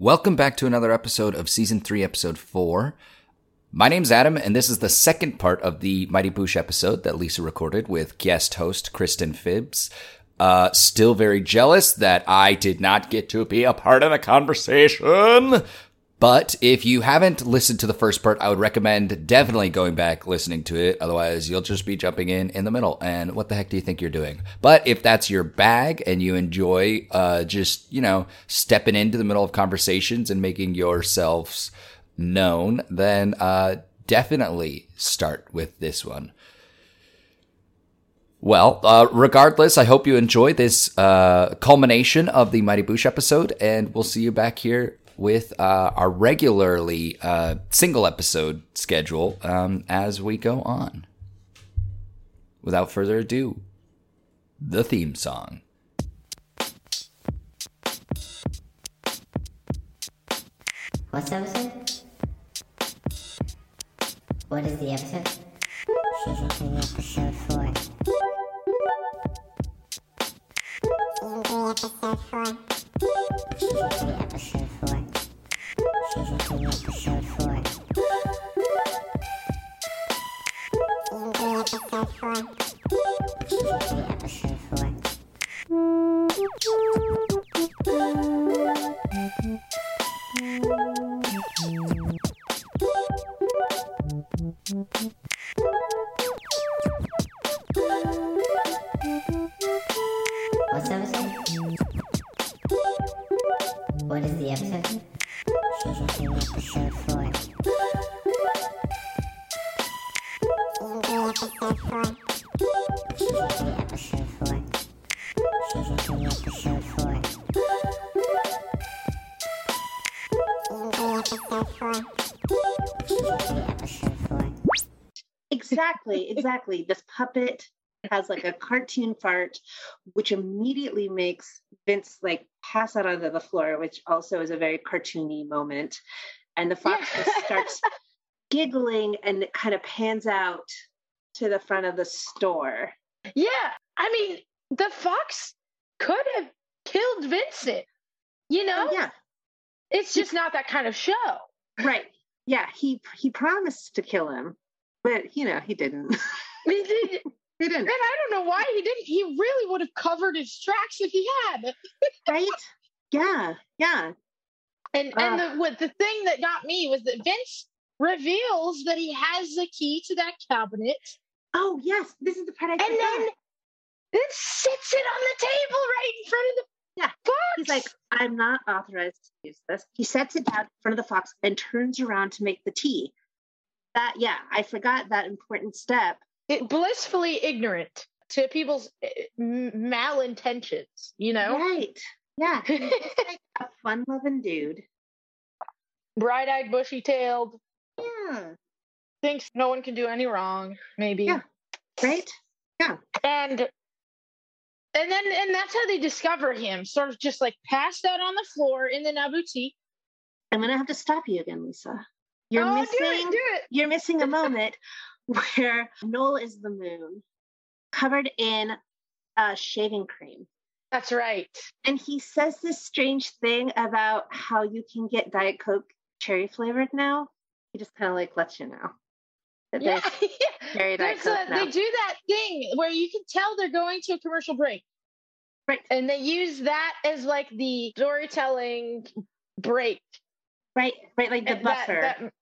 Welcome back to another episode of season three, episode four. My name's Adam, and this is the second part of the Mighty Boosh episode that Lisa recorded with guest host Kristen Phibbs. Uh, still very jealous that I did not get to be a part of the conversation. But if you haven't listened to the first part, I would recommend definitely going back listening to it. Otherwise, you'll just be jumping in in the middle. And what the heck do you think you're doing? But if that's your bag and you enjoy uh, just, you know, stepping into the middle of conversations and making yourselves known, then uh, definitely start with this one. Well, uh, regardless, I hope you enjoyed this uh, culmination of the Mighty Boosh episode, and we'll see you back here with uh, our regularly uh, single episode schedule um, as we go on. Without further ado, the theme song. What's the episode? What is the episode? Season 3, episode 4. Season 3, episode 4. Season 3, episode What is up? What is the episode? Season 3, episode 4. Season 3, episode 4. Season 3, episode 4. Season 3, episode 4. Season 3, episode 4. Season 3, episode 4. Exactly, exactly. this puppet has like a cartoon fart, which immediately makes Vince like pass out onto the floor, which also is a very cartoony moment. And the fox just starts giggling and it kind of pans out to the front of the store. Yeah, I mean, the fox could have killed Vincent. You know, Oh, yeah, it's just not that kind of show. right. Yeah, he he promised to kill him, but you know he didn't. He did, he didn't. And I don't know why he didn't. He really would have covered his tracks if he had. Right? Yeah, yeah. And and the what the thing that got me was that Vince reveals that he has the key to that cabinet, Oh yes, this is the part I and forgot. then then sits it on the table right in front of the Yeah, fox. He's like, I'm not authorized to use this. He sets it down in front of the fox and turns around to make the tea. That, yeah, I forgot that important step. It- blissfully ignorant to people's uh, malintentions. You know. Right. Yeah. Like a fun loving dude. bright-eyed, bushy-tailed, Yeah. thinks no one can do any wrong, maybe. Yeah. Right? Yeah. And and then and that's how they discover him, sort of just like passed out on the floor in the Nabootique. I'm going to have to stop you again, Lisa. You're oh, missing. do it, do it. You're missing a moment where Noel is the moon, covered in uh, shaving cream. That's right. And he says this strange thing about how you can get Diet Coke cherry flavored now. He just kind of like lets you know. that Yeah, there's cherry Diet Coke a, now. they do that thing where you can tell they're going to a commercial break. Right. And they use that as like the storytelling break. Right, right, like the And that- buffer. that-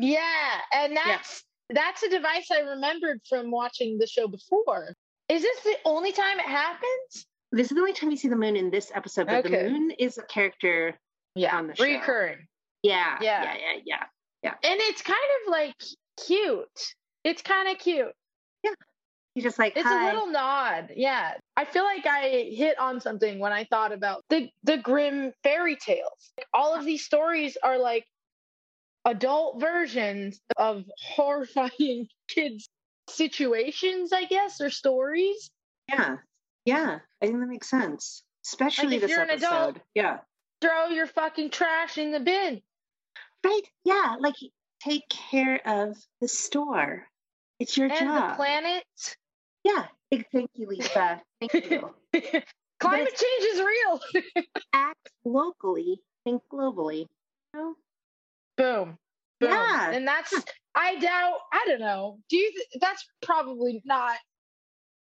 yeah, and that's that's a device I remembered from watching the show before. Is this the only time it happens? This is the only time you see the moon in this episode, but Okay. the moon is a character. Yeah, On the show. recurring. Yeah, Yeah. yeah, yeah, yeah. And it's kind of like cute. It's kind of cute. He's just like, It's hi. a little nod. Yeah. I feel like I hit on something when I thought about the the Grimm fairy tales. All of these stories are like adult versions of horrifying kids situations, I guess, or stories. Yeah, yeah. I think that makes sense, especially if this you're an episode. adult- Yeah, Throw your fucking trash in the bin. right. Yeah, like take care of the store. It's your and job. the planet. Yeah. Big thank you, Lisa. Thank you. Climate change is real. act locally, think globally. You know? Boom. Boom. Yeah. And that's, I doubt, I don't know. Do you, th- that's probably not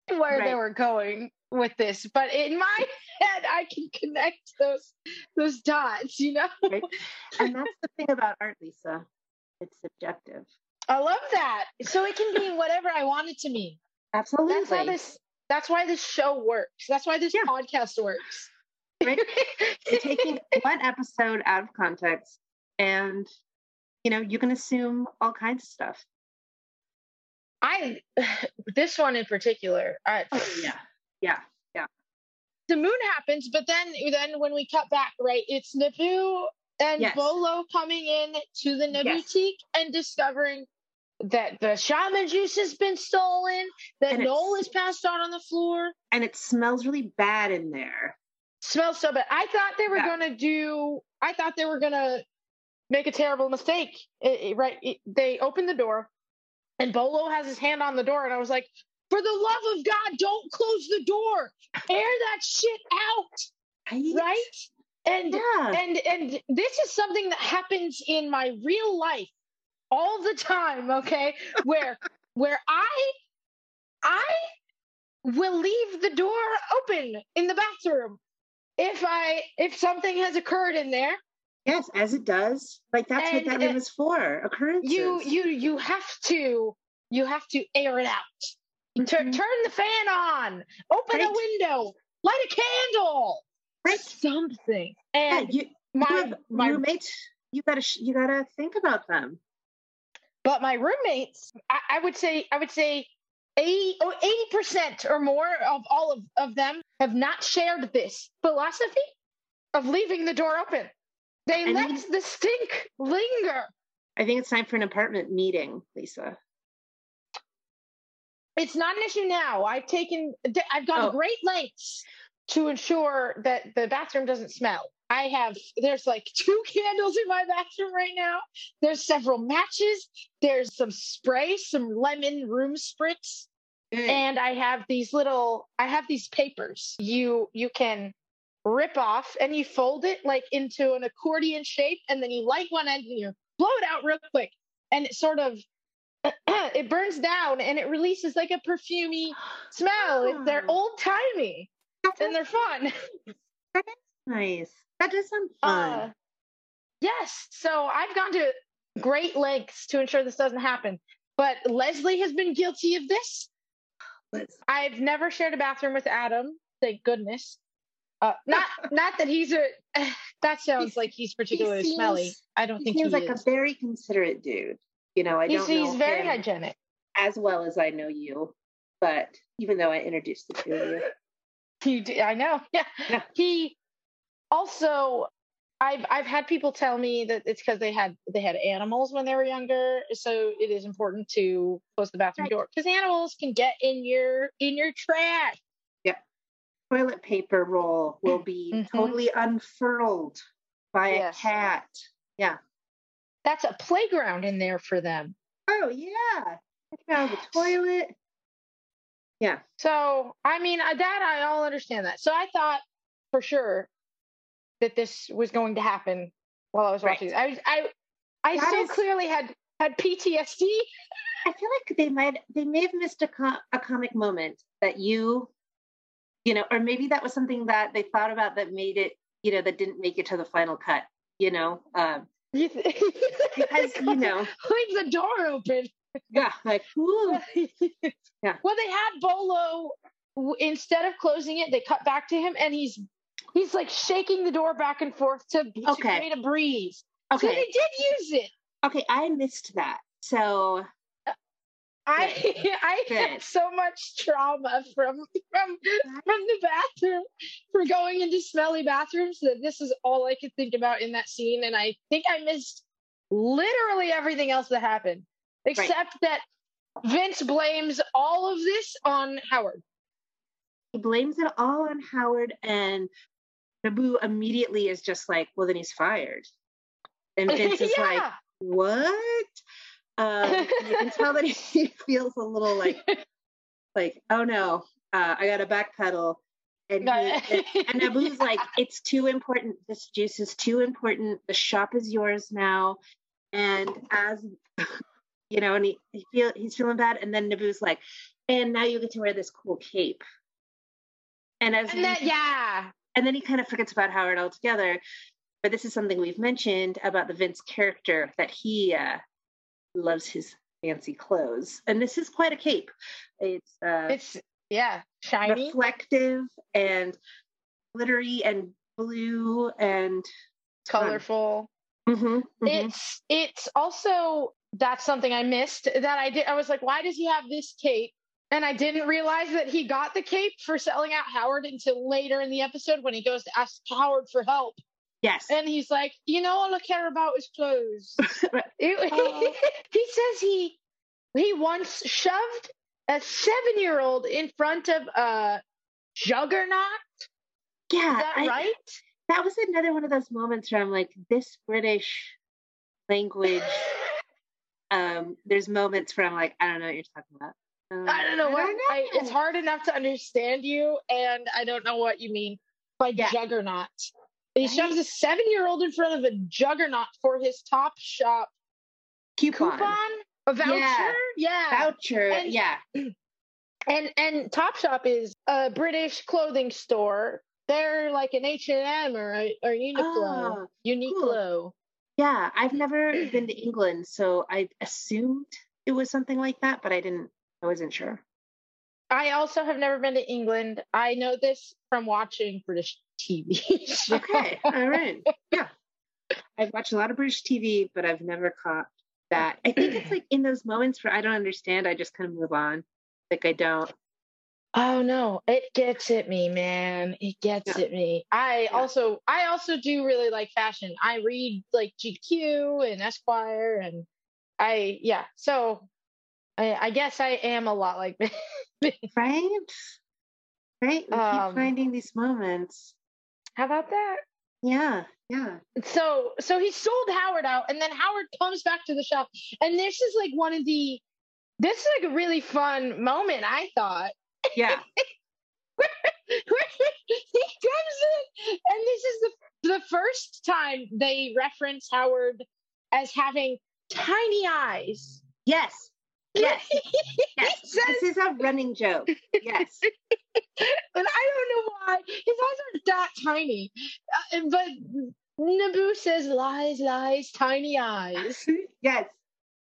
where they were going with this, but in my head, I can connect those, those dots, you know? Right. And that's the thing about art, Lisa. It's subjective. I love that. So it can mean whatever I want it to mean. Absolutely. That's how this, that's why this show works. That's why this Yeah. podcast works. Right. Taking one episode out of context and you know, you can assume all kinds of stuff. I, this one in particular, I, oh, Yeah. Yeah. Yeah. The moon happens, but then then when we cut back, right, it's Naboo and Yes. Bollo coming in to the Naboo Yes. boutique and discovering that the shaman juice has been stolen, that And Noel is passed out on the floor. And it smells really bad in there. Smells so bad. I thought they were Yeah. gonna do. I thought they were gonna make a terrible mistake. It- it- right? it- they open the door, and Bollo has his hand on the door, and I was like, "For the love of God, don't close the door! Air that shit out!" Right? And Yeah. and and this is something that happens in my real life all the time okay where where i i will leave the door open in the bathroom if i if something has occurred in there Yes, as it does. Like that's And- what that room is for. Occurrences. you you you have to you have to air it out Tur- Mhm. turn the fan on open a window light a candle Right. something and you, you my have my roommates. You gotta sh- you gotta think about them. but my roommates I, I would say i would say 80 or 80% or more of all of, of them have not shared this philosophy of leaving the door open they And let the stink linger. I think it's time for an apartment meeting, Lisa. it's not an issue now. I've taken i've gone Oh. great lengths to ensure that the bathroom doesn't smell. I have there's like two candles in my bathroom right now. There's several matches. There's some spray some lemon room spritz. And I have these little I have these papers. You you can rip off and you fold it like into an accordion shape and then you light one end and you blow it out real quick and it sort of it burns down and it releases like a perfumey smell. It's they're old timey and they're fun. nice. That does sound fun. Uh, yes, so I've gone to great lengths to ensure this doesn't happen. But Leslie has been guilty of this. Let's- I've never shared a bathroom with Adam. Thank goodness. Uh, not not that he's a. That sounds like he's particularly seems- smelly. I don't he think seems he like is. a very considerate dude. You know, I he's don't he's know very hygienic. as well as I know you, but even though I introduced the two of you, You do, I know. Yeah. Yeah. He also I've I've had people tell me that it's because they had they had animals when they were younger, so it is important to close the bathroom Right. door because animals can get in your in your trash. Toilet paper roll will be Mhm. totally unfurled by Yes. a cat. Yeah. That's a playground in there for them. Oh yeah. Check out the toilet. Yeah. So I mean uh, that I all understand that. So I thought for sure that this was going to happen while I was Right. watching. I was I I That so is- clearly had had PTSD. I feel like they might they may have missed a, com- a comic moment that you you know or maybe that was something that they thought about that made it you know that didn't make it to the final cut you know um because you know leave the door open. yeah like ooh, Yeah. Well, they had Bollo instead of closing it, they cut back to him, and he's he's like shaking the door back and forth to, to Okay. create a breeze. So okay they did use it. okay I missed that so I I had so much trauma from from from the bathroom for going into smelly bathrooms that this is all I could think about in that scene, and I think I missed literally everything else that happened, except that Vince blames all of this on Howard. he blames it all on Howard and Naboo immediately is just like well then he's fired. And Vince is like what? Um, you can tell that he feels a little like, like, oh no, uh, I got to backpedal. And, he, and Naboo's like, it's too important. This juice is too important. The shop is yours now. And as you know, and he, he feel he's feeling bad. And then Naboo's like, and now you get to wear this cool cape. And as and he- yeah, and then he kind of forgets about Howard altogether. But this is something we've mentioned about the Vince character that he uh, loves his fancy clothes, and this is quite a cape. It's, uh, it's yeah shiny. reflective and glittery and blue and colorful. Mhm, mhm. It's it's also that's something I missed that I did. I was like, why does he have this cape? And I didn't realize that he got the cape for selling out Howard until later in the episode when he goes to ask Howard for help. Yes, And he's like, you know, all I care about is clothes. Oh. he says he he once shoved a seven year old in front of a juggernaut. yeah. Is that I- right? that was another one of those moments where I'm like, this British language. um, there's moments where I'm like, I don't know what you're talking about. Um, I don't know what I, it's know. hard enough to understand you, and I don't know what you mean by Yeah. juggernaut. He shoves a seven year old in front of a juggernaut for his Topshop coupon, coupon, a voucher. Yeah. Yeah. voucher. And- yeah, and and Topshop is a British clothing store. They're like an H and M or a, or Uniqlo. Oh, Uniqlo. yeah. I've never been to England, so I assumed it was something like that, but I didn't. I wasn't sure. I also have never been to England. I know this from watching British TV. shows. Okay, all right. Yeah, I've watched a lot of British TV, but I've never caught that. I think it's like in those moments where I don't understand, I just kind of move on. Like I don't. Oh no, it gets at me, man. It gets Yeah. at me. I Yeah. also I also do really like fashion. I read like GQ and Esquire and I yeah. So I, I guess I am a lot like me. Right? Right? We Um, keep finding these moments. How about that? Yeah, yeah. So so he sold Howard out and then Howard comes back to the shop and this is like one of the this is like a really fun moment, I thought. Yeah. he comes in, and this is the the first time they reference Howard as having tiny eyes. Yes. Yes. Yes. says, This is a running joke. Yes. and I don't know why his eyes are that tiny, Uh, but Naboo says lies, lies, tiny eyes. yes.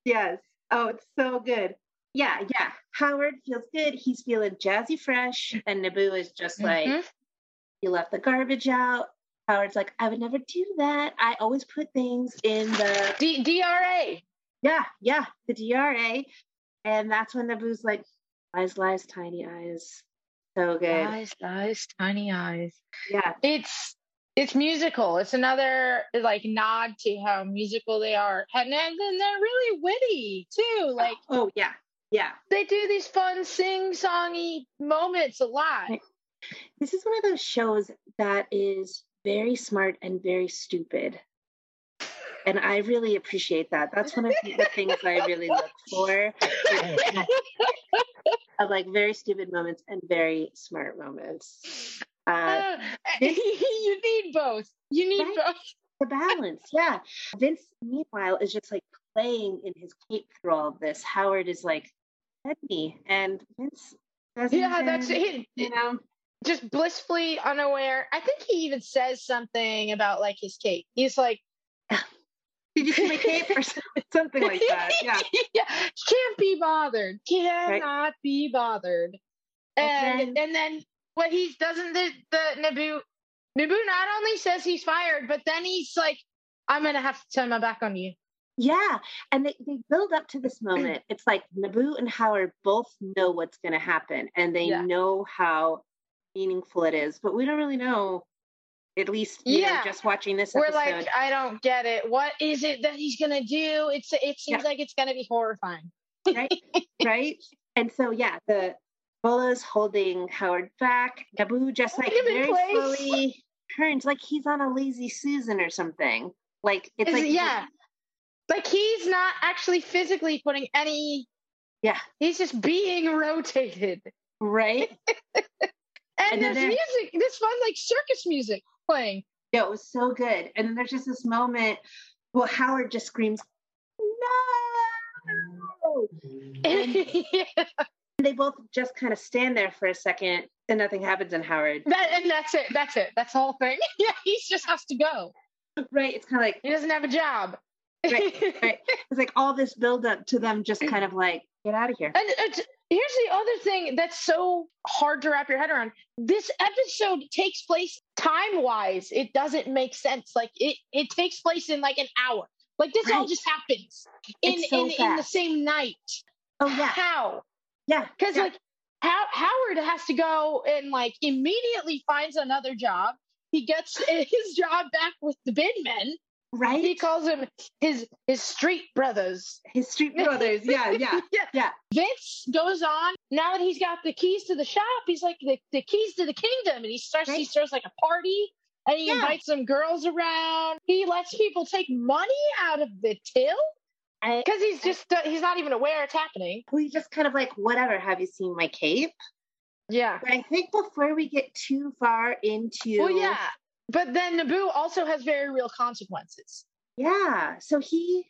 Yes. Oh, it's so good. Yeah, yeah. Howard feels good. He's feeling jazzy fresh. And Naboo is just like, Mhm. you left the garbage out. Howard's like, I would never do that. I always put things in the D- DRA. yeah, yeah, the DRA. And that's when the Naboo's like, lies, lies, tiny eyes. So good. Lies, lies, tiny eyes. Yeah. It's it's musical. It's another like nod to how musical they are, and then, then they're really witty too. Oh, like Oh yeah. Yeah. they do these fun sing-songy moments a lot. This is one of those shows that is very smart and very stupid. And I really appreciate that. That's one of the things I really look for. Of like very stupid moments and very smart moments. Uh, Uh, you need both. You need Right? both. the balance, yeah. Vince, meanwhile, is just like playing in his cape through all of this. Howard is like, "Let me," and Vince doesn't. Yeah, that's it. You know, Just blissfully unaware. I think he even says something about like his cape. He's like, did you see my cape or something like that? Yeah. yeah, can't be bothered. Cannot be bothered. And Okay. and then what he doesn't the the Naboo Naboo not only says he's fired, but then he's like, I'm gonna have to turn my back on you. Yeah, and they, they build up to this moment. It's like Naboo and Howard both know what's going to happen, and they Yeah. know how meaningful it is, but we don't really know. At least, you know, Yeah. just watching this We're episode. like, I don't get it. What is it that he's gonna do? It's it seems Yeah. like it's gonna be horrifying. right, right. And so, yeah, the Bollo's holding Howard back. Naboo just like Holding him in very place. slowly turns, like he's on a lazy Susan or something. Like it's Is like it- yeah. Like he's not actually physically putting any yeah, he's just being rotated. right. And, And there's music, this fun like circus music playing. Yeah, it was so good. And then there's just this moment well Howard just screams, No. And Yeah. they both just kind of stand there for a second and nothing happens in Howard. That, and that's it. That's it. That's the whole thing. Yeah, he just has to go. Right. It's kind of like He doesn't have a job. Right, right. it's like all this buildup to them just kind of like, get out of here. And it's, here's the other thing that's so hard to wrap your head around. This episode takes place time wise. It doesn't make sense. Like it, it takes place in like an hour. Like this all just happens in so in, in the same night. Oh yeah. How? Yeah. Because yeah. like how, Howard has to go and like immediately finds another job. He gets his job back with the bin men. Right? He calls them his his street brothers. His street brothers. Yeah, yeah. yeah. Yeah. Vince goes on now that he's got the keys to the shop. He's like the, the keys to the kingdom, and he starts he Right. starts like a party, and he Yeah. invites some girls around. He lets people take money out of the till because he's just uh, he's not even aware it's happening. we just kind of like, whatever. Have you seen my cape? Yeah. But I think before we get too far into, Well, yeah. But then Naboo also has very real consequences. yeah. So he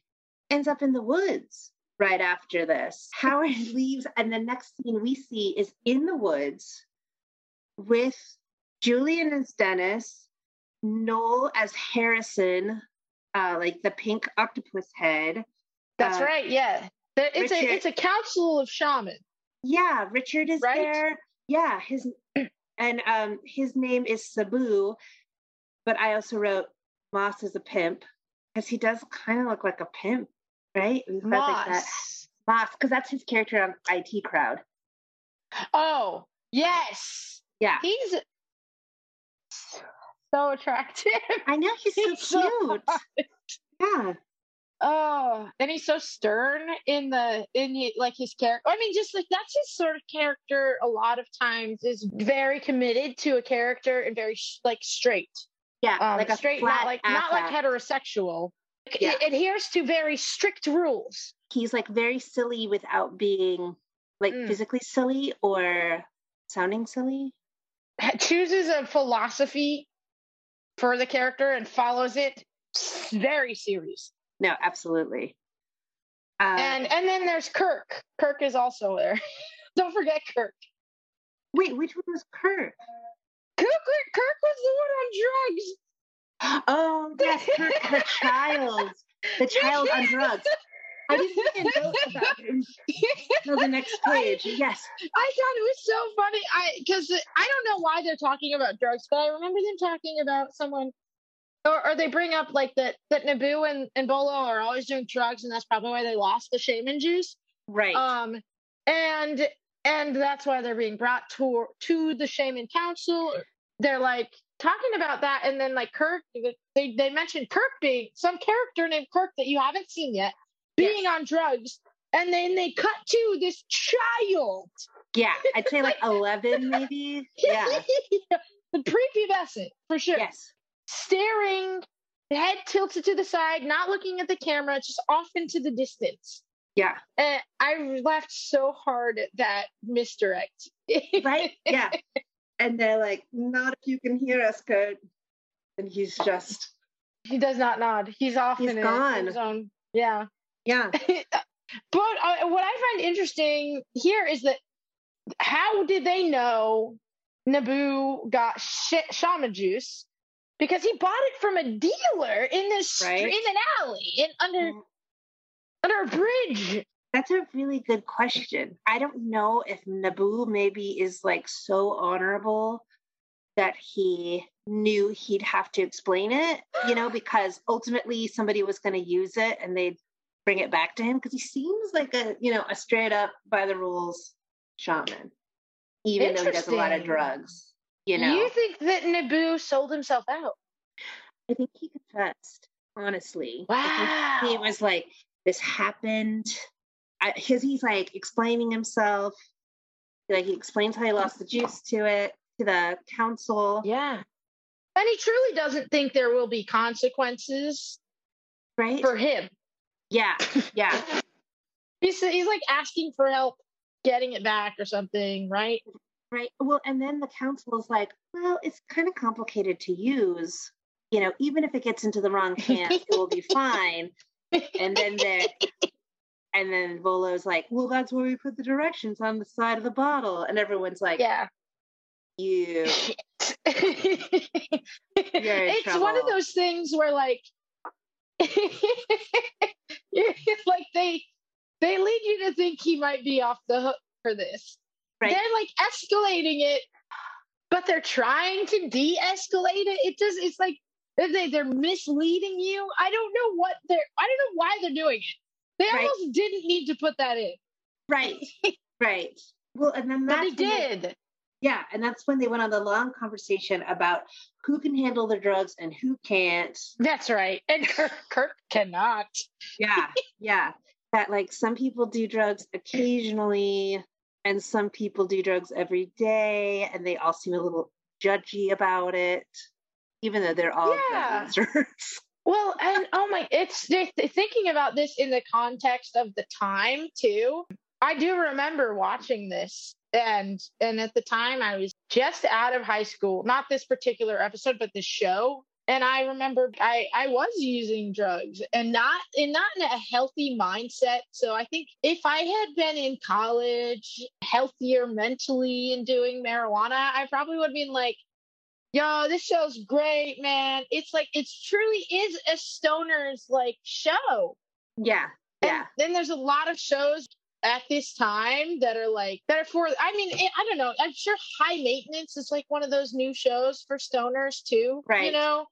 ends up in the woods right after this. Howard leaves, and the next scene we see is in the woods with Julian as Dennis, Noel as Harrison, uh, like the pink octopus head. That's Uh, right. Yeah. There- It's Richard- a it's a council of shaman. Yeah, Richard is Right? there. Yeah, his and um his name is Saboo, but I also wrote Moss is a pimp because he does kind of look like a pimp, right? He's like that- Moss. Moss, because that's his character on IT Crowd. Oh yes, Yeah, he's so attractive. I know he's so He's so cute. yeah, Oh, and he's so stern in the in he, like his character. I mean, just like that's his sort of character. A lot of times is very committed to a character and very sh- like straight, yeah, um, like a straight, not like not like heterosexual. Yeah. It adheres to very strict rules. He's like very silly without being like Mm. physically silly or sounding silly. Chooses a philosophy for the character and follows it very serious. No, absolutely. Uh, and and then there's Kirk. Kirk is also there. Don't forget Kirk. wait, which one was Kirk, Kirk, Kirk was the one on drugs. Oh yes, Kirk, the child, the child on drugs. I didn't even know about him the next page. Yes, I thought it was so funny. I because I don't know why they're talking about drugs, but I remember them talking about someone, or, or they bring up like that that Naboo and, and Bollo are always doing drugs, and that's probably why they lost the shaman juice. right. Um, and and that's why they're being brought to to the shaman council. They're like talking about that, and then like Kirk, they they mentioned Kirk being some character named Kirk that you haven't seen yet, being on drugs, and then they cut to this child. yeah, I'd say like eleven, maybe. Yeah. the prepubescent for sure. Yes. Staring, head tilted to the side, not looking at the camera, just off into the distance. Yeah. And I laughed so hard at that misdirect. Right. Yeah. And they're like, "Not if you can hear us, Kirk." And he's just, he does not nod. He's off He's in, gone. in his own. Yeah. yeah, but uh, what I find interesting here is that how did they know Naboo got sh- shaman juice? Because he bought it from a dealer in this Right. in an alley in under Mm. under a bridge. That's a really good question. I don't know if Naboo maybe is like so honorable that he knew he'd have to explain it, you know, because ultimately somebody was going to use it and they'd bring it back to him because he seems like a, you know, a straight up by the rules shaman, even though he does a lot of drugs, you know. Do you think that Naboo sold himself out? I think he confessed, honestly. Think He was like, this happened. Because he's like explaining himself. Like he explains how he lost the juice to it, to the council, Yeah. And he truly doesn't think there will be consequences right? for him. yeah, yeah, He's he's like asking for help getting it back or something, right? Right. Well, and then the council is like, well, it's kind of complicated to use. You know, even if it gets into the wrong hands, it will be fine. And then the and then Bollo's like, well, that's where we put the directions on the side of the bottle. And everyone's like, yeah. you. it's one of those things where like like they they lead you to think he might be off the hook for this. Right. They're like escalating it, but they're trying to de-escalate it. It just it's like they they're misleading you. I don't know what they're I don't know why they're doing it. They Right. almost didn't need to put that in. Right. right. Well, and then But they when they- did. yeah, and that's when they went on the long conversation about who can handle the drugs and who can't. That's right. And Kirk, Kirk cannot. Yeah, yeah. That like some people do drugs occasionally, and some people do drugs every day, and they all seem a little judgy about it, even though they're all Yeah. drug users. Well, and oh my, it's th- th- thinking about this in the context of the time too. I do remember watching this, and and at the time I was just out of high school. Not this particular episode, but the show. And I remember I I was using drugs, and not in not in a healthy mindset. So I think if I had been in college, healthier mentally, and doing marijuana, I probably would have been like yo, this show's great, man. It's like it's truly is a stoner's like show. yeah, And yeah, then there's a lot of shows at this time that are like that are for. I mean, it, I don't know. I'm sure High Maintenance is like one of those new shows for stoners too. Right. You know,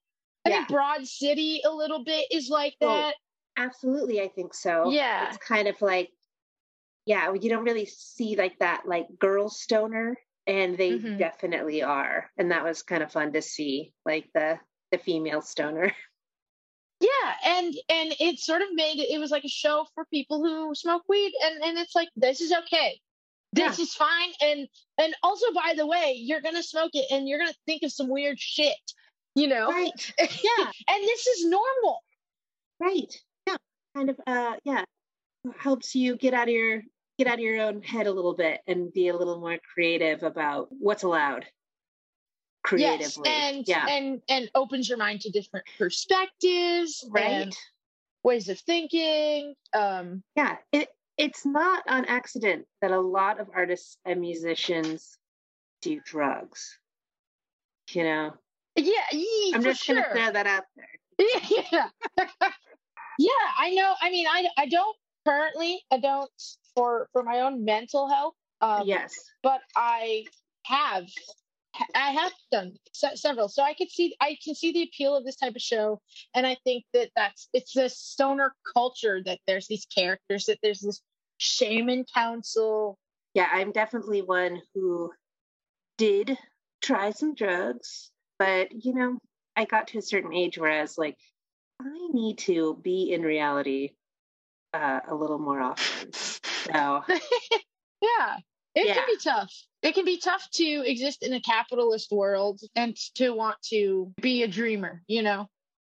I Yeah. think Broad City a little bit is like Well, that. absolutely. I think so. Yeah. it's kind of like, yeah, you don't really see like that like girl stoner, and they Mhm. definitely are, and that was kind of fun to see, like the the female stoner. Yeah, and and it sort of made it. It was like a show for people who smoke weed, and and it's like this is okay, this is fine, and and also by the way, you're gonna smoke it, and you're gonna think of some weird shit, you know. Right. Yeah, and this is normal. Right. Yeah. Kind of uh yeah. Helps you get out of your get out of your own head a little bit and be a little more creative about what's allowed creatively. Yes, and yeah. and and opens your mind to different perspectives, right. ways of thinking. Um, Yeah. It it's not on accident that a lot of artists and musicians do drugs. You know. yeah, yeah I'm just sure. gonna throw that out there. yeah yeah i know i mean i i don't currently i don't for for my own mental health um yes. but i have i have done se- several so i could see i can see the appeal of this type of show and i think that that's it's the stoner culture that there's these characters that there's this shaman council Yeah, I'm definitely one who did try some drugs, but you know, I got to a certain age where I was like, I need to be in reality uh, a little more often. So yeah it Yeah. can be tough it can be tough to exist in a capitalist world and to want to be a dreamer you know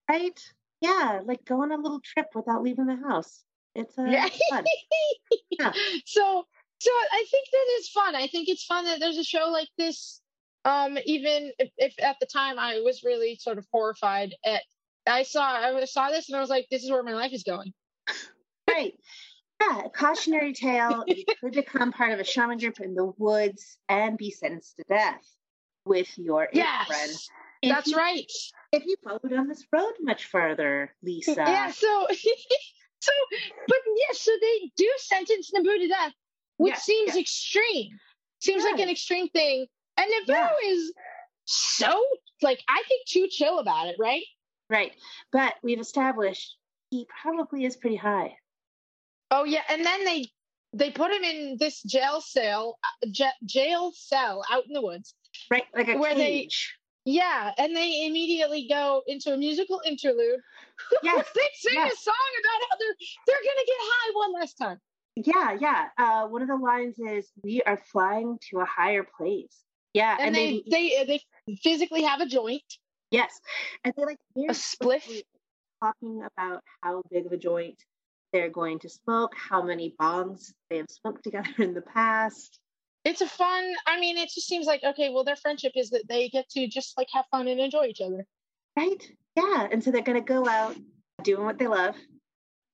right, yeah, like go on a little trip without leaving the house. It's uh, Yeah. fun. Yeah. So so I think that is fun. I think it's fun that there's a show like this. Um, even if, if at the time I was really sort of horrified at I saw I saw this and I was like, this is where my life is going. Right. Yeah, a cautionary tale. You could become part of a shaman group in the woods and be sentenced to death with your Yes. friend. If That's you- right. If you followed on this road much further, Lisa. Yeah, so so but yeah, so they do sentence Naboo to death, which Yeah, seems yeah. extreme. Seems like an extreme thing. And Naboo Yeah. is so like I think too chill about it, right? Right. But we've established he probably is pretty high. Oh yeah, and then they they put him in this jail cell, uh, j- jail cell out in the woods. Right? Like a Where they- Yeah, and they immediately go into a musical interlude. Yes, they sing yes. a song about how they're they're gonna get high one last time. Yeah, yeah. Uh, one of the lines is we are flying to a higher place. Yeah. And, they, they they physically have a joint. yes. And they like A spliff? talking about how big of a joint they're going to smoke, how many bongs they have smoked together in the past. it's a fun. I mean, it just seems like okay. Well, their friendship is that they get to just like have fun and enjoy each other. Right? Yeah. And so they're going to go out doing what they love,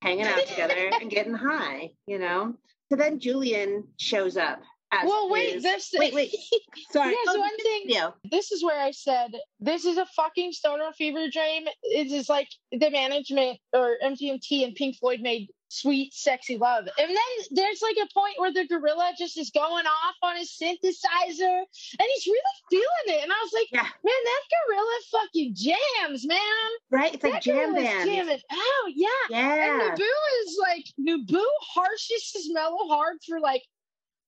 hanging out together and getting high, you know? So then Julian shows up. Well, wait. his- This Wait, wait. Sorry. Um, Here's Oh, one thing. This is where I said this is a fucking stoner fever dream. It is like the management or MGMT and Pink Floyd made sweet, sexy love. And then there's like a point where the gorilla just is going off on his synthesizer and he's really feeling it. And I was like, Yeah. man, that gorilla fucking jams, man. Right? It's like jam band. jamming out. Yeah. And Yeah. Naboo is like Naboo harshes his mellow hard for like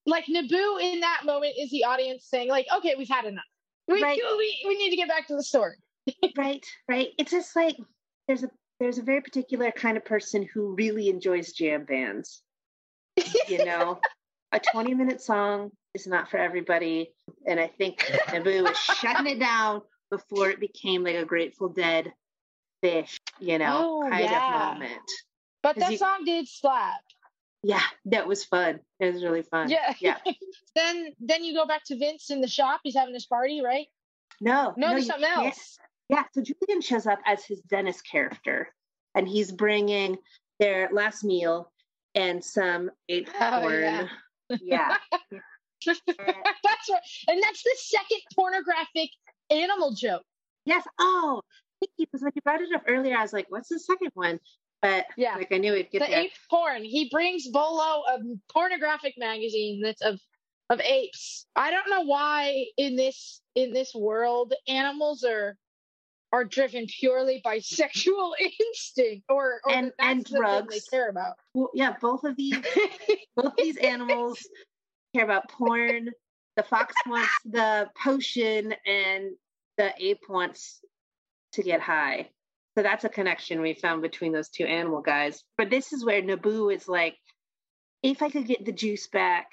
like Naboo in that moment is the audience saying like, okay, we've had enough. We, Right. we, we need to get back to the story. right. Right. It's just like there's a there's a very particular kind of person who really enjoys jam bands. You know, a 20 minute song is not for everybody. And I think Naboo was shutting it down before it became like a Grateful Dead Phish, you know, Oh, kind yeah. of moment. But that you- song did slap. Yeah, that was fun. It was really fun. Yeah. Yeah. then then you go back to Vince in the shop. He's having his party, right? No, No, there's something can't. else. Yeah, so Julian shows up as his Dennis character, and he's bringing their last meal and some ape Oh, yeah. yeah. that's right. And that's the second pornographic animal joke. Yes. Oh, thank you. Because when you brought it up earlier, I was like, "What's the second one?" But Yeah. like I knew it'd get the there. ape porn. He brings Bollo a pornographic magazine that's of of apes. I don't know why in this in this world animals are are driven purely by sexual instinct or, or And- and drugs. they care about. Well, yeah, both of these both these animals care about porn. The fox wants the potion, and the ape wants to get high. So that's a connection we found between those two animal guys. But this is where Naboo is like, if I could get the juice back,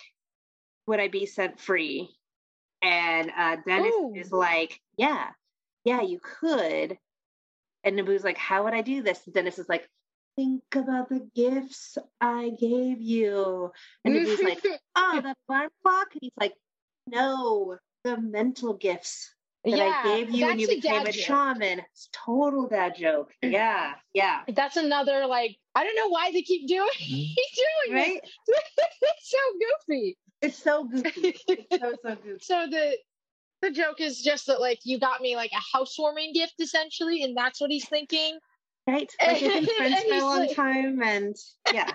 would I be set free? And uh, Dennis Ooh. is like, yeah, yeah, you could. And Naboo's like, how would I do this? And Dennis is like, think about the gifts I gave you. And Naboo's like, oh, the alarm clock? And he's like, no, the mental gifts that I gave you when you that's a became dad a joke. shaman. It's total dad joke. Yeah, yeah. That's another like I don't know why they keep doing mm-hmm. keep doing Right? this. it's so goofy. It's so goofy. It's so, so goofy. So the the joke is just that like you got me like a housewarming gift essentially, and that's what he's thinking. Right? Like they've been friends for a long like- time and yeah.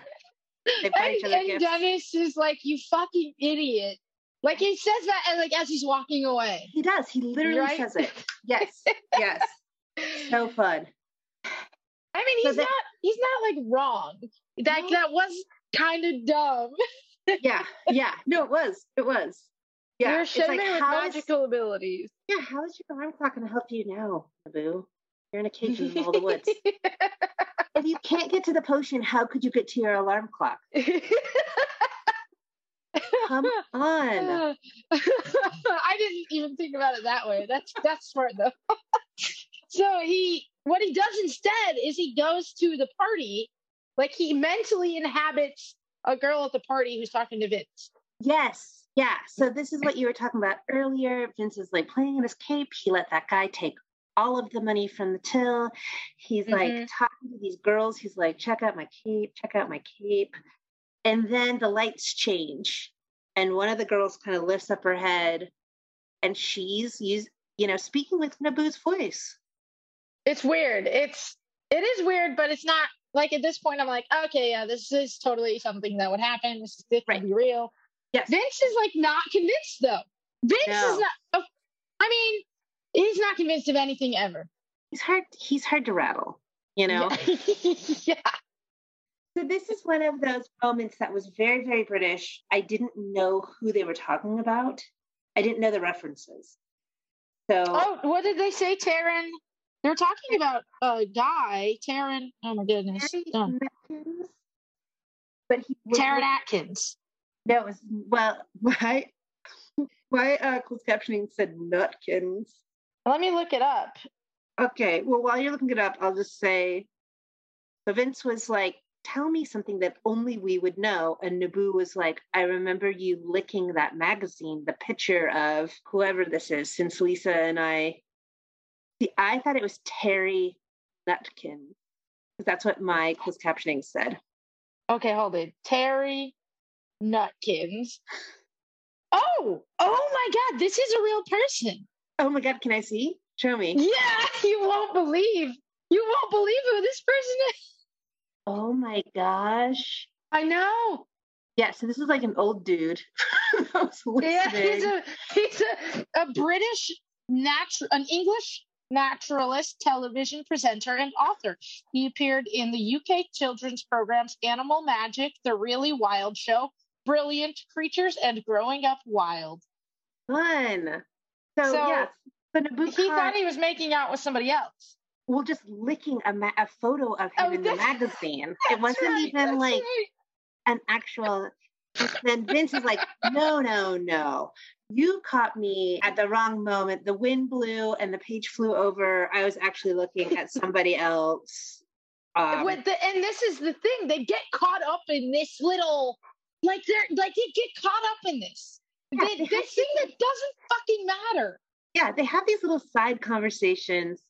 They buy each And, other and gifts. Dennis is like, "You fucking idiot!" Like he says that, and like as he's walking away. He does. He literally Right? says it. Yes. Yes. So fun. I mean, So he's that- not he's not like wrong. That No. that was kind of dumb. Yeah. Yeah. No, it was. It was. Yeah. You're it's like, with how is- magical abilities. yeah, how is your alarm clock going to help you now, Naboo? You're in a cage in the middle of the woods. if you can't get to the potion, how could you get to your alarm clock? Come on. I didn't even think about it that way. That's that's smart though. so he what he does instead is he goes to the party, like he mentally inhabits a girl at the party who's talking to Vince. Yes. Yeah. So this is what you were talking about earlier. Vince is like playing in his cape. He let that guy take all of the money from the till. He's like Mhm. talking to these girls. He's like, check out my cape, check out my cape. And then the lights change. And one of the girls kind of lifts up her head and she's use, you know, speaking with Naboo's voice. It's weird. It's it is weird, but it's not like at this point I'm like, okay, yeah, this is totally something that would happen. This, this Right. could be real. Yes. Vince is like not convinced though. Vince No. is not. oh, I mean, he's not convinced of anything ever. He's hard, he's hard to rattle, you know? yeah. So this is one of those moments that was very, very British. I didn't know who they were talking about. I didn't know the references. So Oh, what did they say, Taryn? They were talking about a guy, Taryn. Oh my goodness. Harry Done. Meckins, but he Taryn Atkins. No, it was well, my my uh closed captioning said Nutkins. Let me look it up. Okay, well while you're looking it up, I'll just say so Vince was like tell me something that only we would know. And Naboo was like, I remember you licking that magazine, the picture of whoever this is, since Lisa and I. See, I thought it was Terry Nutkin. Because that's what my closed captioning said. Okay, hold it. Terry Nutkins. Oh, oh my God, this is a real person. Oh my God, can I see? Show me. Yeah, you won't believe. You won't believe who this person is. Oh my gosh. I know. Yeah, so this is like an old dude. Yeah, he's a he's a, a British natural an English naturalist, television presenter, and author. He appeared in the UK children's programs Animal Magic, The Really Wild Show, Brilliant Creatures, and Growing Up Wild. Fun. So, So, yes, so Naboo He thought he was making out with somebody else. Well, just licking a, ma- a photo of him Oh, in the magazine. It wasn't right, even like right. an actual. then Vince is like, no, no, no. You caught me at the wrong moment. The wind blew and the page flew over. I was actually looking at somebody else. Um, With the, and this is the thing they get caught up in this little like they're like they get caught up in this Yeah, Th- they this thing that doesn't fucking matter yeah, they have these little side conversations,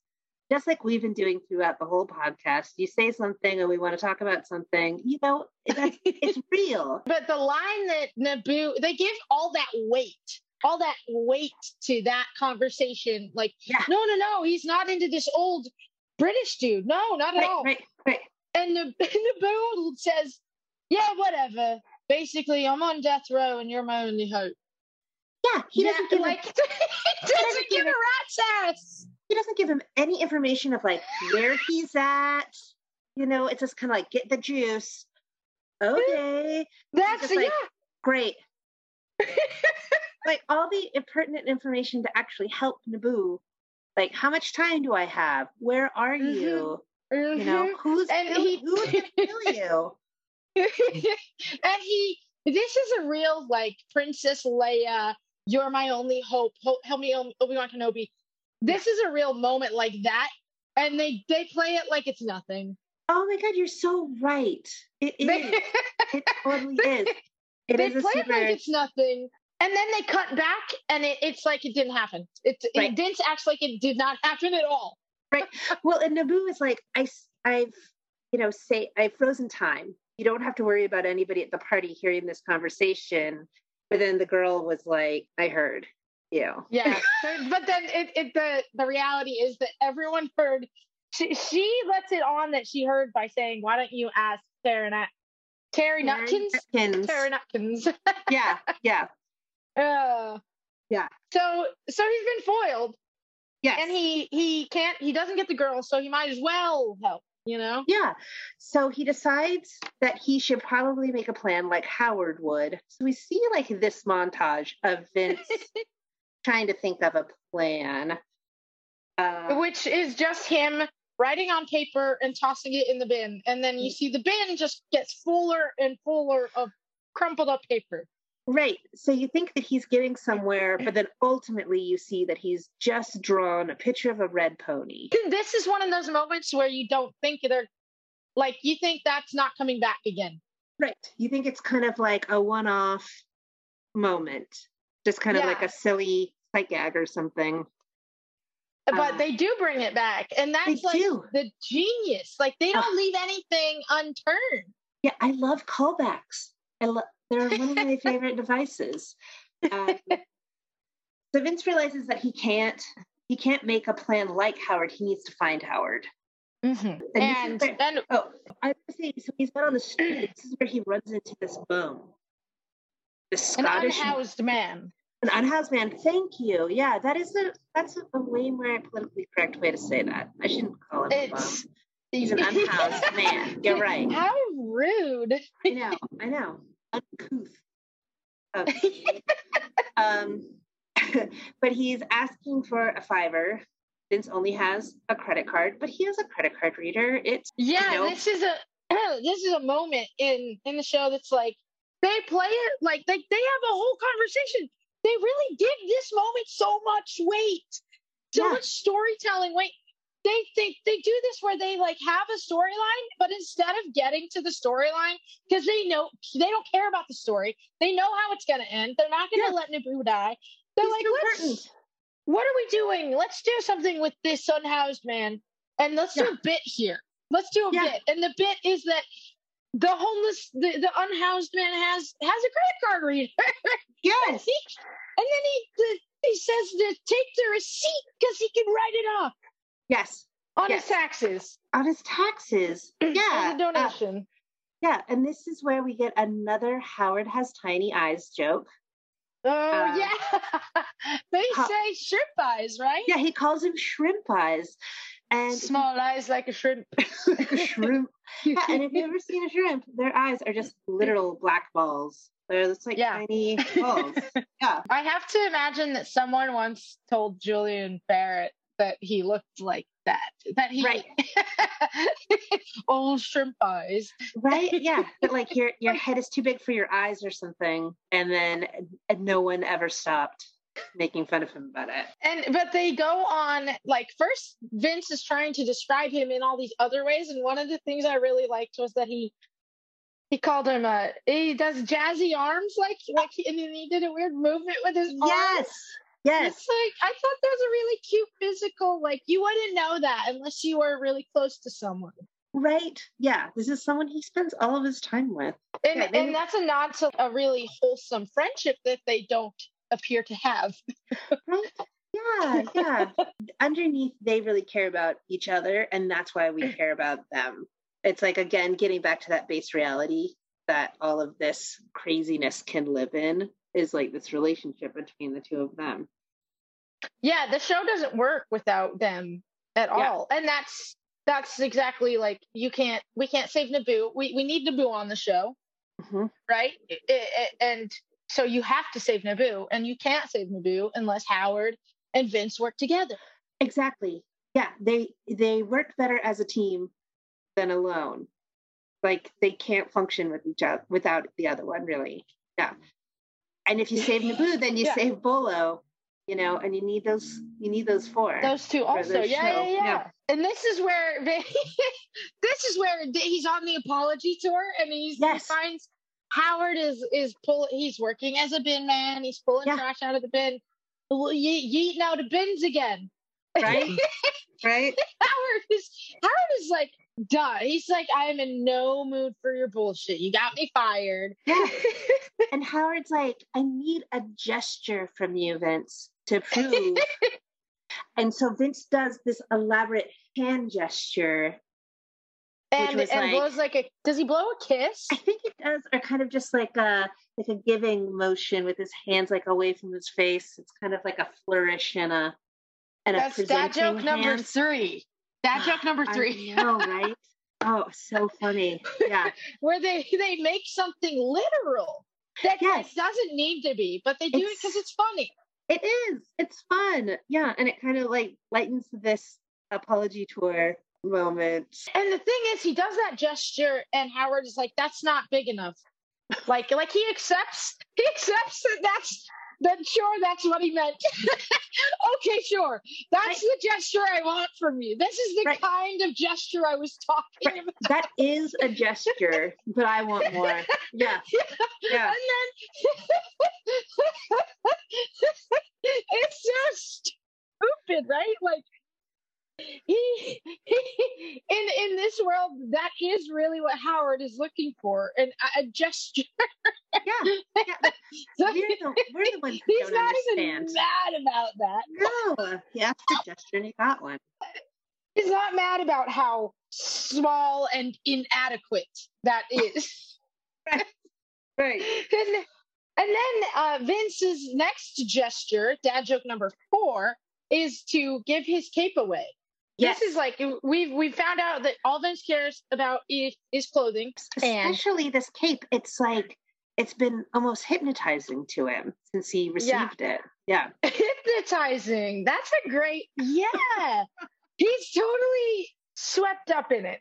just like we've been doing throughout the whole podcast. You say something and we want to talk about something, you know, that's, it's real. but the line that naboo they give all that weight all that weight to that conversation like Yeah. no no no he's not into this old british dude no not at Right, all right, right. and Nab- naboo says yeah whatever basically i'm on death row and you're my only hope Yeah, he yeah, doesn't give like him, he doesn't give a rat's ass he doesn't give him any information of like where he's at. You know, it's just kind of like get the juice. Okay, That's like- yeah. great. like all the impertinent information to actually help Naboo. Like, how much time do I have? Where are you? You know, Mhm. who's And kill- he- who's gonna kill you? and he, this is a real like Princess Leia. You're my only hope. Ho- help me, Obi Wan Kenobi. This is a real moment like that, and they they play it like it's nothing. Oh my god, you're so right. It is. They, it totally is. It they is play it like it's nothing, and then they cut back, and it, it's like it didn't happen. It, Right. it Vince acts like it did not happen at all right Well, and Naboo is like, i I, have you know, say I've frozen time. You don't have to worry about anybody at the party hearing this conversation. But then the girl was like, I heard you. Yeah, but- then it, it the the reality is that everyone heard. She she lets it on that she heard by saying, "Why don't you ask Terry Nut Terry Nutkins? Nutkins. Terry Nutkins." Yeah, yeah, uh, Yeah. So so he's been foiled, yes. and he he can't he doesn't get the girl, so he might as well help. You know. Yeah. So he decides that he should probably make a plan like Howard would. So we see like this montage of Vince trying to think of a plan. Uh, Which is just him writing on paper and tossing it in the bin, and then you see the bin just gets fuller and fuller of crumpled up paper. right. So you think that he's getting somewhere, but then ultimately you see that he's just drawn a picture of a red pony. this is one of those moments where you don't think they're like you think that's not coming back again. Right. You think it's kind of like a one off moment, just kind of Yeah. like a silly sight gag or something. But Uh, they do bring it back, and that's like do. the genius. Like they don't Ugh. leave anything unturned. Yeah, I love callbacks. I love they're one of my favorite devices. Um, so Vince realizes that he can't he can't make a plan like Howard. He needs to find Howard. And this is and, where- Oh, I was saying, so he's out on the street. This is where he runs into this bone. The an Scottish, unhoused man. An unhoused man. Thank you. Yeah, that is a that's a way more politically correct way to say that. I shouldn't call a bum. It's He's an unhoused man. You're right. How rude. I know. I know. Uncouth. of um, but he's asking for a fiver. Vince only has a credit card, but he has a credit card reader. It's Yeah, know? this is a this is a moment in in the show that's like they play it like they they have a whole conversation. They really give this moment so much weight, so Yeah. much storytelling weight. they think they do this where they like have a storyline, but instead of getting to the storyline, because they know they don't care about the story, they know how it's gonna end. They're not gonna Yeah. let Naboo die. They're He's like, let's what are we doing? Let's do something with this unhoused man, and let's do a bit here. Let's do a Yeah. bit, and the bit is that the homeless, the, the unhoused man has has a credit card reader, Yes. he, and then he the, he says to take the receipt because he can write it off Yes. on Yes. his taxes On his taxes. as Yeah. a uh, donation. yeah. And this is where we get another Howard has tiny eyes joke. oh uh, yeah, they say shrimp eyes, right? Yeah, he calls him shrimp eyes. And Small eyes like a shrimp. like a shrimp. Yeah, and if you've ever seen a shrimp, their eyes are just literal black balls. They're just like Yeah. tiny balls. Yeah. I have to imagine that someone once told Julian Barratt that he looked like that. That he Right. old shrimp eyes. Right? Yeah. But like your your head is too big for your eyes or something. And then and no one ever stopped making fun of him about it. And but they go on like first Vince is trying to describe him in all these other ways. And one of the things I really liked was that he he called him a he does jazzy arms like like and then he did a weird movement with his arms. Yes. Yes. It's like I thought there was a really cute physical, like you wouldn't know that unless you were really close to someone. Right. Yeah. This is someone he spends all of his time with. And Yeah, and that's a nod to a really wholesome friendship that they don't appear to have. Right? Yeah, yeah. Underneath, they really care about each other, and that's why we care about them. It's like, again, getting back to that base reality that all of this craziness can live in is like this relationship between the two of them. Yeah, the show doesn't work without them at Yeah. all. And that's that's exactly like you can't we can't save Naboo. We we need Naboo on the show, Mhm. right? I- I- and so you have to save Naboo, and you can't save Naboo unless Howard and Vince work together. Exactly. Yeah, they they work better as a team than alone. Like they can't function with each other without the other one, really. Yeah. And if you save Naboo, then you Yeah. save Bollo, you know, and you need those you need those four. Those two also, yeah, yeah, yeah, Yeah. And this is where this is where he's on the apology tour, and he's Yes. he finds Howard is is pull. He's working as a bin man. He's pulling Yeah. trash out of the bin. Well, Ye- yeeting out of bins again. Right? right? Howard is Howard is like done. He's like, I am in no mood for your bullshit. You got me fired. Yeah. and Howard's like, I need a gesture from you, Vince, to prove. and so Vince does this elaborate hand gesture. And was and like- blows like a. Does he blow a kiss? I think he does, or kind of just like a like a giving motion with his hands like away from his face. It's kind of like a flourish and a and That's a that presenting joke number three. That joke number I three. know, right? Oh, so funny. Yeah. where they they make something literal that Yes. doesn't need to be, but they do it because it's funny. It is. It's fun. Yeah. And it kind of like lightens this apology tour moment. And the thing is, he does that gesture, and Howard is like, "That's not big enough." Like, like he accepts, he accepts that that's that. Sure, that's what he meant. okay, sure, that's Right. the gesture I want from you. This is the Right. kind of gesture I was talking Right. about. That is a gesture, but I want more. Yeah. Yeah. And then it's so stupid, right? Like he, he in in this world, that is really what Howard is looking for, and a, a gesture. Yeah. yeah. but We're the, we're the ones He's not understand. even mad about that. No. He asked for a gesture and he got one. He's not mad about how small and inadequate that is. Right. and, and then uh, Vince's next gesture, dad joke number four, is to give his cape away. Yes. This is like we've we found out that all Vince cares about is, is clothing. And Especially this cape. It's like it's been almost hypnotizing to him since he received it. Yeah. hypnotizing. That's a great yeah. He's totally swept up in it.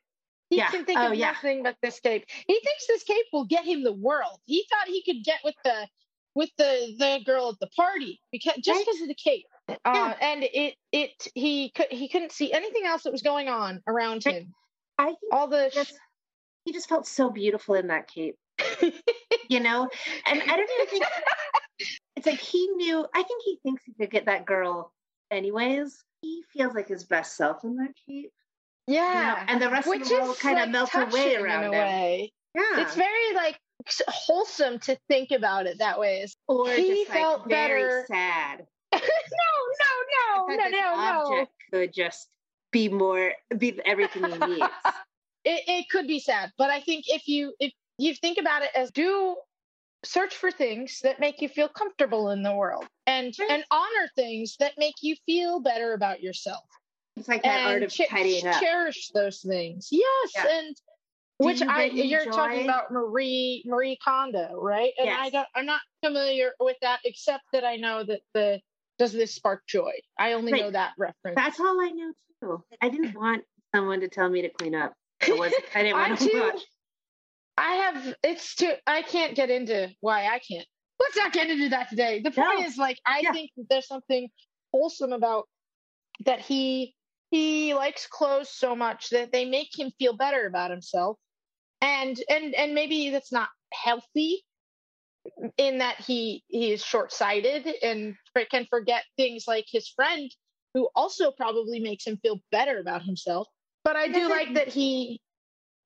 He Yeah. can think Oh, of yeah. nothing but this cape. He thinks this cape will get him the world. He thought he could get with the with the the girl at the party because just Right. because of the cape. Uh, Yeah. and it it he could he couldn't see anything else that was going on around him. I All the just he just felt so beautiful in that cape, you know. And I don't even think it's like he knew. I think he thinks he could get that girl anyways. He feels like his best self in that cape, you know, yeah, and the rest which of the world kind of like, melts away around him. way. Yeah, It's very like wholesome to think about it that way. Or he just like felt very better. sad. no, no, no, no, no, no. could just be more, be everything he needs. it, it could be sad but i think if you if you think about it as do search for things that make you feel comfortable in the world and Right. and honor things that make you feel better about yourself It's like that art and of che- tidying up. cherish those things yes Yeah. and which you i you're talking about marie marie kondo right and i don't i'm not familiar with that except that i know that the does this spark joy i only Right. know that reference That's all I know too. I didn't want someone to tell me to clean up. I wasn't. I didn't I want to too- watch. I have it's too I can't get into why I can't. Let's not get into that today. The point No. is like I Yeah. think there's something wholesome about that he he likes clothes so much that they make him feel better about himself. And and and maybe that's not healthy in that he he is short-sighted and can forget things like his friend who also probably makes him feel better about himself. But I do like that he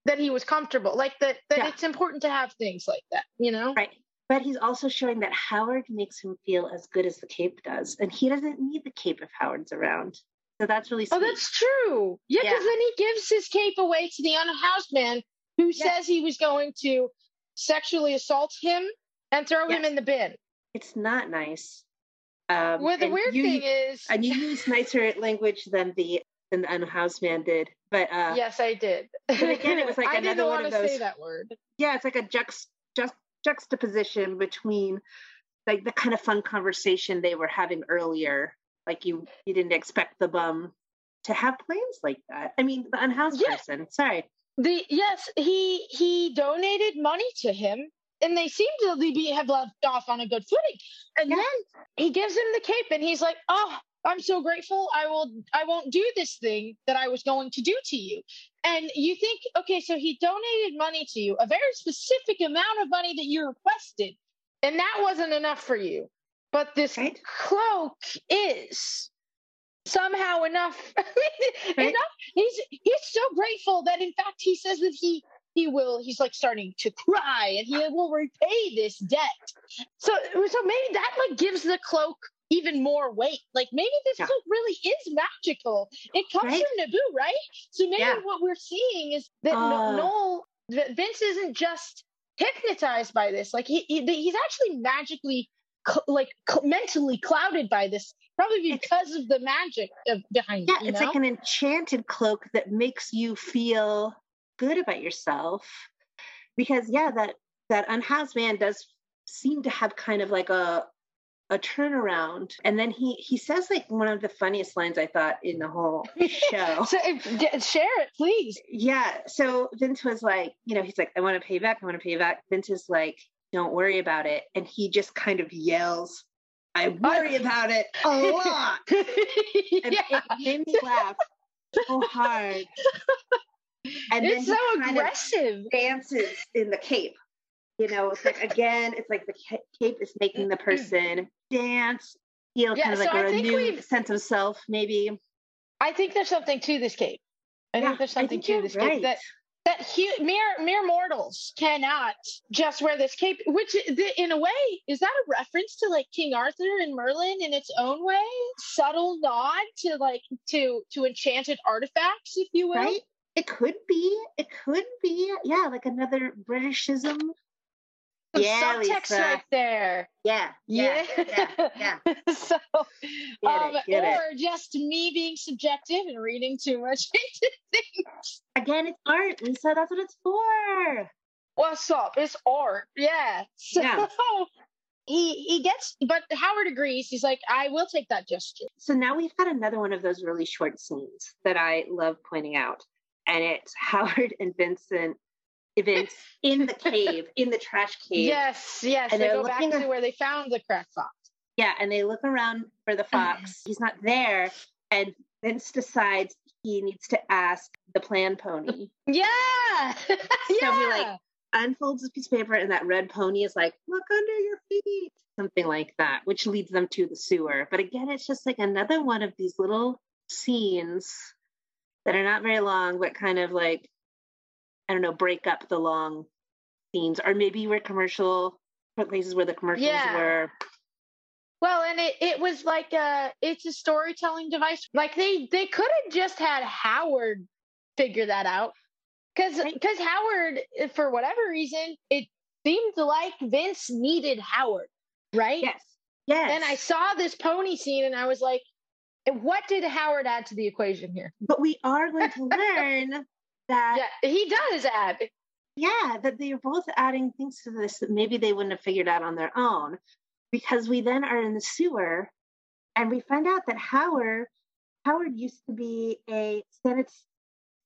that he was comfortable like that that Yeah. it's important to have things like that you know Right. But he's also showing that Howard makes him feel as good as the cape does, and he doesn't need the cape if Howard's around. So that's really sweet. oh that's true yeah because Yeah. then he gives his cape away to the unhoused man who says he was going to sexually assault him and throw him in the bin it's not nice. Um, well the weird you- thing is and you use nicer language than the than the unhoused man did. But uh, yes i did But again, it was like i another didn't one want of to say those- that word yeah, it's like a juxt, just juxtaposition between like the kind of fun conversation they were having earlier. Like you, you didn't expect the bum to have plans like that. I mean, the unhoused person. Sorry. the yes he he donated money to him and they seem to be have left off on a good footing and Yeah. then he gives him the cape and he's like oh i'm so grateful i will i won't do this thing that i was going to do to you and you think okay so he donated money to you a very specific amount of money that you requested and that wasn't enough for you but this Right. cloak is somehow enough Right. enough he's he's so grateful that in fact he says that he he will he's like starting to cry and he will repay this debt so so maybe that like gives the cloak even more weight like maybe this Yeah. cloak really is magical it comes Right. from naboo right so maybe Yeah. what we're seeing is that Uh. noel that vince isn't just hypnotized by this like he, he he's actually magically cl- like cl- mentally clouded by this probably It's- because of the magic of, behind Yeah, it you it's know? like an enchanted cloak that makes you feel good about yourself. Because yeah, that that unhoused man does seem to have kind of like a a turnaround. And then he he says like one of the funniest lines I thought in the whole show. So if, share it, please. yeah. So Vince was like, you know, he's like, I want to pay back. I want to pay you back. Vince is like, don't worry about it. And he just kind of yells, I worry about it a lot. And yeah. it made me laugh so hard. And it's he so kind of aggressive. dances in the cape. You know, it's like again, it's like the cape is making the mm-hmm. person dance, feel Yeah, kind of so like a renewed sense of self, maybe. I think there's something to this cape. I Yeah, think there's something to this right. cape that that hu- mere mere mortals cannot just wear this cape. Which, in a way, is that a reference to like King Arthur and Merlin in its own way? Subtle nod to like to to enchanted artifacts, if you will. Right? It could be. It could be. Yeah, like another Britishism. Some Yeah, subtext Lisa. right there. Yeah. Yeah. Yeah. yeah. so, Get um, it, get it. or just me being subjective and reading too much into things. Again, it's art, Lisa. That's what it's for. What's up? It's art. Yeah. So Yeah. he he gets, but Howard agrees. He's like, I will take that gesture. So now we've got another one of those really short scenes that I love pointing out. And it's Howard and Vincent events in the cave, in the trash cave. Yes, yes. And they go back to where they found the crack fox. Yeah, and they look around for the fox. He's not there, and Vince decides he needs to ask the plan pony. Yeah. So he, yeah. like, Unfolds this piece of paper, and that red pony is like, "Look under your feet," something like that, which leads them to the sewer. But again, it's just like another one of these little scenes that are not very long, but kind of like, I don't know, break up the long scenes, or maybe were commercial places where the commercials Yeah. were. Well, and it, it was like a it's a storytelling device. Like they they could have just had Howard figure that out. Right. cuz Howard for whatever reason it seemed like Vince needed Howard, right? Yes. Yes. And I saw this pony scene and I was like what did Howard add to the equation here? but we are going to learn that Yeah, he does add. yeah, that they are both adding things to this that maybe they wouldn't have figured out on their own. Because we then are in the sewer and we find out that Howard Howard used to be a sanit-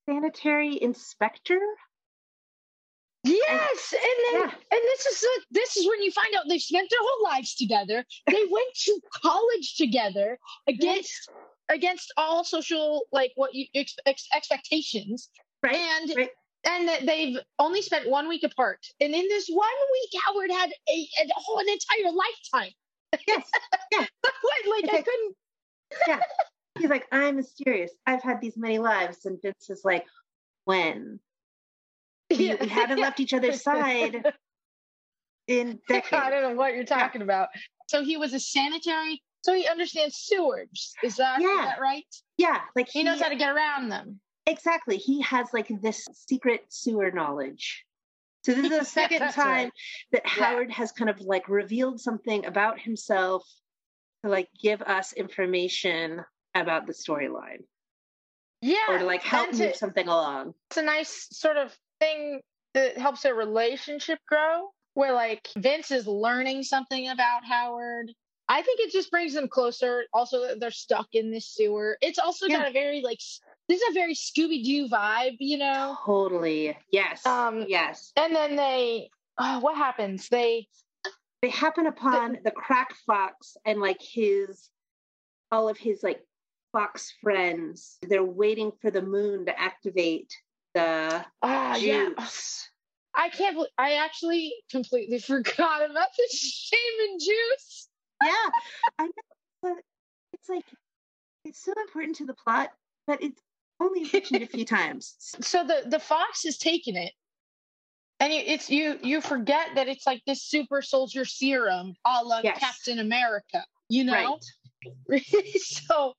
sanitary inspector. Yes, and then Yeah. and this is the, this is when you find out they've spent their whole lives together. They went to college together against against all social like what you ex, expectations, Right. and right. and that they've only spent one week apart. And in this one week, Howard had a, a whole an entire lifetime. Yes. like, like I couldn't. Yeah. He's like, I'm mysterious. I've had these many lives. And Vince is like, when? We, we haven't left each other's side in I don't know what you're talking about. So he was a sanitary. So he understands sewers. Is that, is Yeah. that right? Yeah. Like He knows how to get around them. Exactly. He has like this secret sewer knowledge. So this is the second That's time right. that Yeah. Howard has kind of like revealed something about himself to like give us information about the storyline Yeah. or to like help move something along. it's a nice sort of thing that helps their relationship grow where like Vince is learning something about Howard. I think it just brings them closer. Also, that they're stuck in this sewer. It's also Yeah. got a very like this is a very Scooby Doo vibe, you know. Totally. Yes. Um, yes. And then they, oh, what happens? They They happen upon the crack fox and like his all of his like fox friends. They're waiting for the moon to activate the ah yeah. juice. I can't. believe I actually completely forgot about the shaman juice. Yeah, I know. But it's like it's so important to the plot, but it's only mentioned a few times. So the the fox has taken it, and you, it's you you forget that it's like this super soldier serum, a la Yes. Captain America. You know, Right. so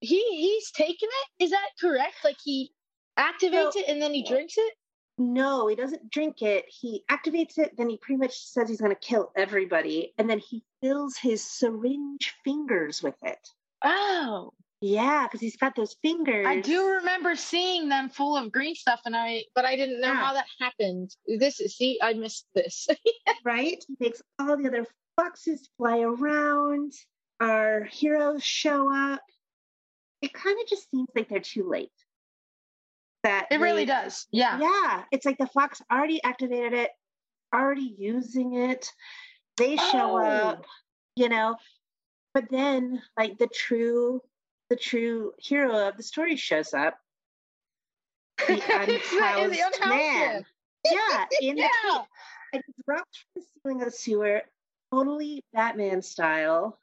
he he's taken it. Is that correct? Like he activates So- it and then he drinks it. No, he doesn't drink it. He activates it, then he pretty much says he's going to kill everybody, and then he fills his syringe fingers with it. Oh, Yeah, because he's got those fingers. I do remember seeing them full of green stuff, and I but I didn't know Yeah. how that happened. This is see, I missed this. right? He makes all the other foxes fly around. Our heroes show up. It kind of just seems like they're too late. That it really they- does. Yeah. Yeah, it's like the fox already activated it, already using it. They show Oh. up, you know. But then, like the true, the true hero of the story shows up. The It's not in unhoused the unhoused man. Yeah, in the Yeah. cave. And he drops from the ceiling of the sewer, totally Batman style.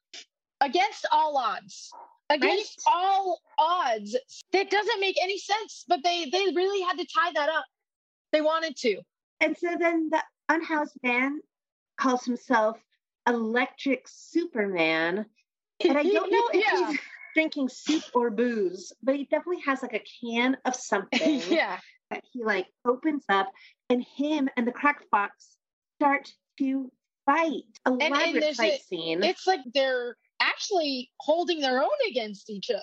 against all odds against all odds that doesn't make any sense but they they really had to tie that up they wanted to And so then the unhoused man calls himself Electric Superman. And I don't know if yeah he's drinking soup or booze, but he definitely has like a can of something yeah that he like opens up, and him and the crack fox start to fight. A Elaborate there's fight a- scene. it's like they're actually holding their own against each other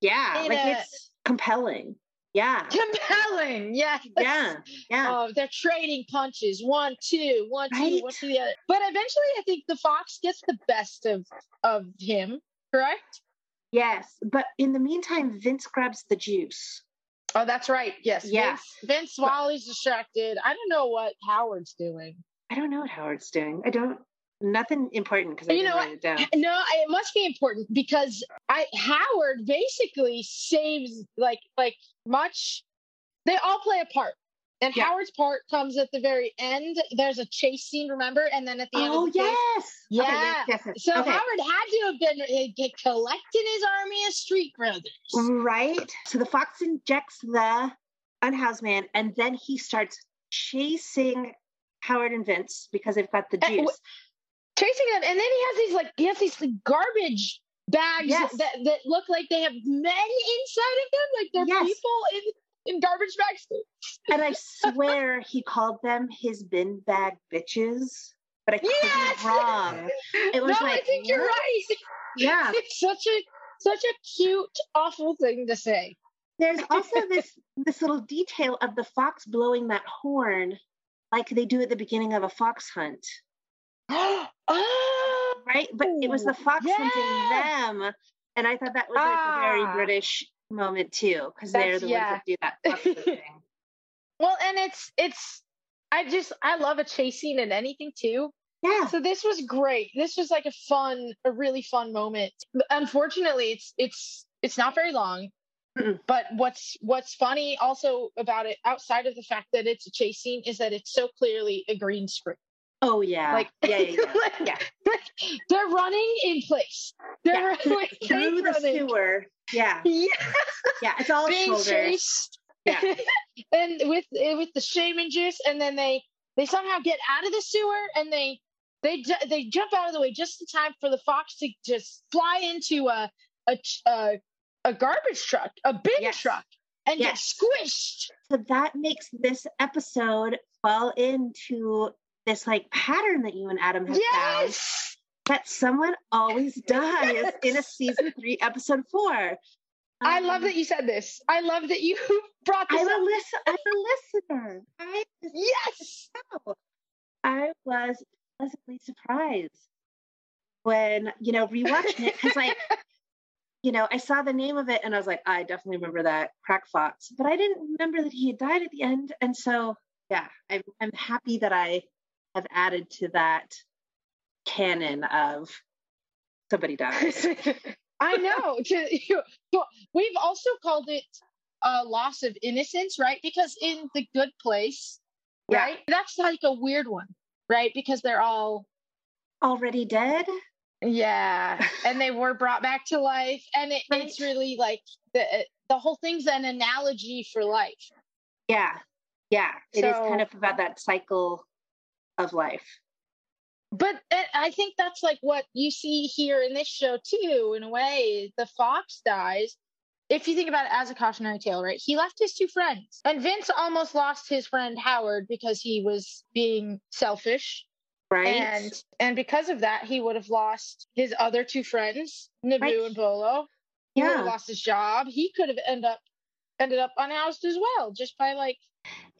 yeah, like a- it's compelling. Yeah. compelling yeah Yeah. Yeah. Oh, they're trading punches. One, two, one, two, Right? one, two, the other. But eventually, I think the fox gets the best of of him. Correct? Yes. But in the meantime, Vince grabs the juice. Oh, that's right. Yes. Yes. Vince, Vince while he's distracted. I don't know what Howard's doing. I don't know what Howard's doing. I don't. Nothing important because I You didn't know write it down. No, it must be important because I Howard basically saves like like much. They all play a part, and Yeah. Howard's part comes at the very end. There's a chase scene, remember, and then at the end. Oh of the chase, yes. Yeah. Okay, yes, yes, yes. So okay. Howard had to have been uh, collecting his army of street brothers. Right. So the fox injects the unhoused man, and then he starts chasing Howard and Vince because they've got the juice. Chasing them, and then he has these like he has these like, garbage bags Yes. that, that look like they have men inside of them, like they're Yes. people in in garbage bags. and I swear he called them his bin bag bitches, but I could Yes! be wrong. It was no, I like, think you're what? right. Yeah. It's such a such a cute, awful thing to say. There's also this this little detail of the fox blowing that horn, like they do at the beginning of a fox hunt, oh, right? But it was the fox yeah. hunting them, and I thought that was like a very Ah. British moment too, because they're the yeah. ones that do that hunting. well, and it's it's. I just I love a chase scene in anything too. Yeah. So this was great. This was like a fun, a really fun moment. Unfortunately, it's it's it's not very long. Mm-mm. But what's what's funny also about it, outside of the fact that it's a chase scene, is that it's so clearly a green screen. Oh yeah. Like yeah, yeah, yeah. like, yeah. like, they're running in place. They're Yeah. like Through the running. sewer. Yeah. Yeah, Yeah. It's all being shoulders. chased. Yeah. and with eh, with the shaman juice, and then they they somehow get out of the sewer, and they they they jump out of the way just in time for the fox to just fly into a a a, a garbage truck, a bin Yes. truck, and Yes. get squished. So that makes this episode fall into this like pattern that you and Adam have found that someone always dies in a season three, episode four. I love Um, that you said this. I love that you brought this I'm a up. listen. I'm a listener. I Yes. I was pleasantly surprised when you know rewatching it because like you know I saw the name of it and I was like I definitely remember that crack fox, but I didn't remember that he had died at the end, and so yeah, I'm I'm happy that I have added to that canon of somebody dies. I know. To, to- we've also called it a loss of innocence, right? Because in the good place, Yeah. right? That's like a weird one, right? Because they're all Already dead. yeah, and they were brought back to life, and it, Right. it's really like the the whole thing's an analogy for life. Yeah, yeah. It is kind of about that cycle of life. But eh, I think that's like what you see here in this show too. In a way, the fox dies. If you think about it as a cautionary tale, right? He left his two friends, and Vince almost lost his friend Howard because he was being selfish, Right. and and because of that, he would have lost his other two friends, Naboo Right. and Bollo. He would yeah. have lost his job. He could have end up ended up unhoused as well, just by like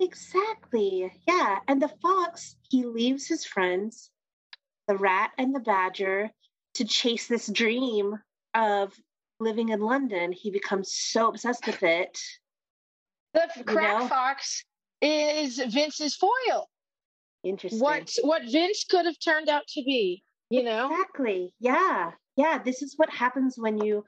Exactly. Yeah. And the fox, he leaves his friends, the rat and the badger, to chase this dream of living in London. He becomes so obsessed with it. the crack know? fox is Vince's foil. Interesting. what what Vince could have turned out to be, you know? Exactly. Yeah. Yeah. This is what happens when you,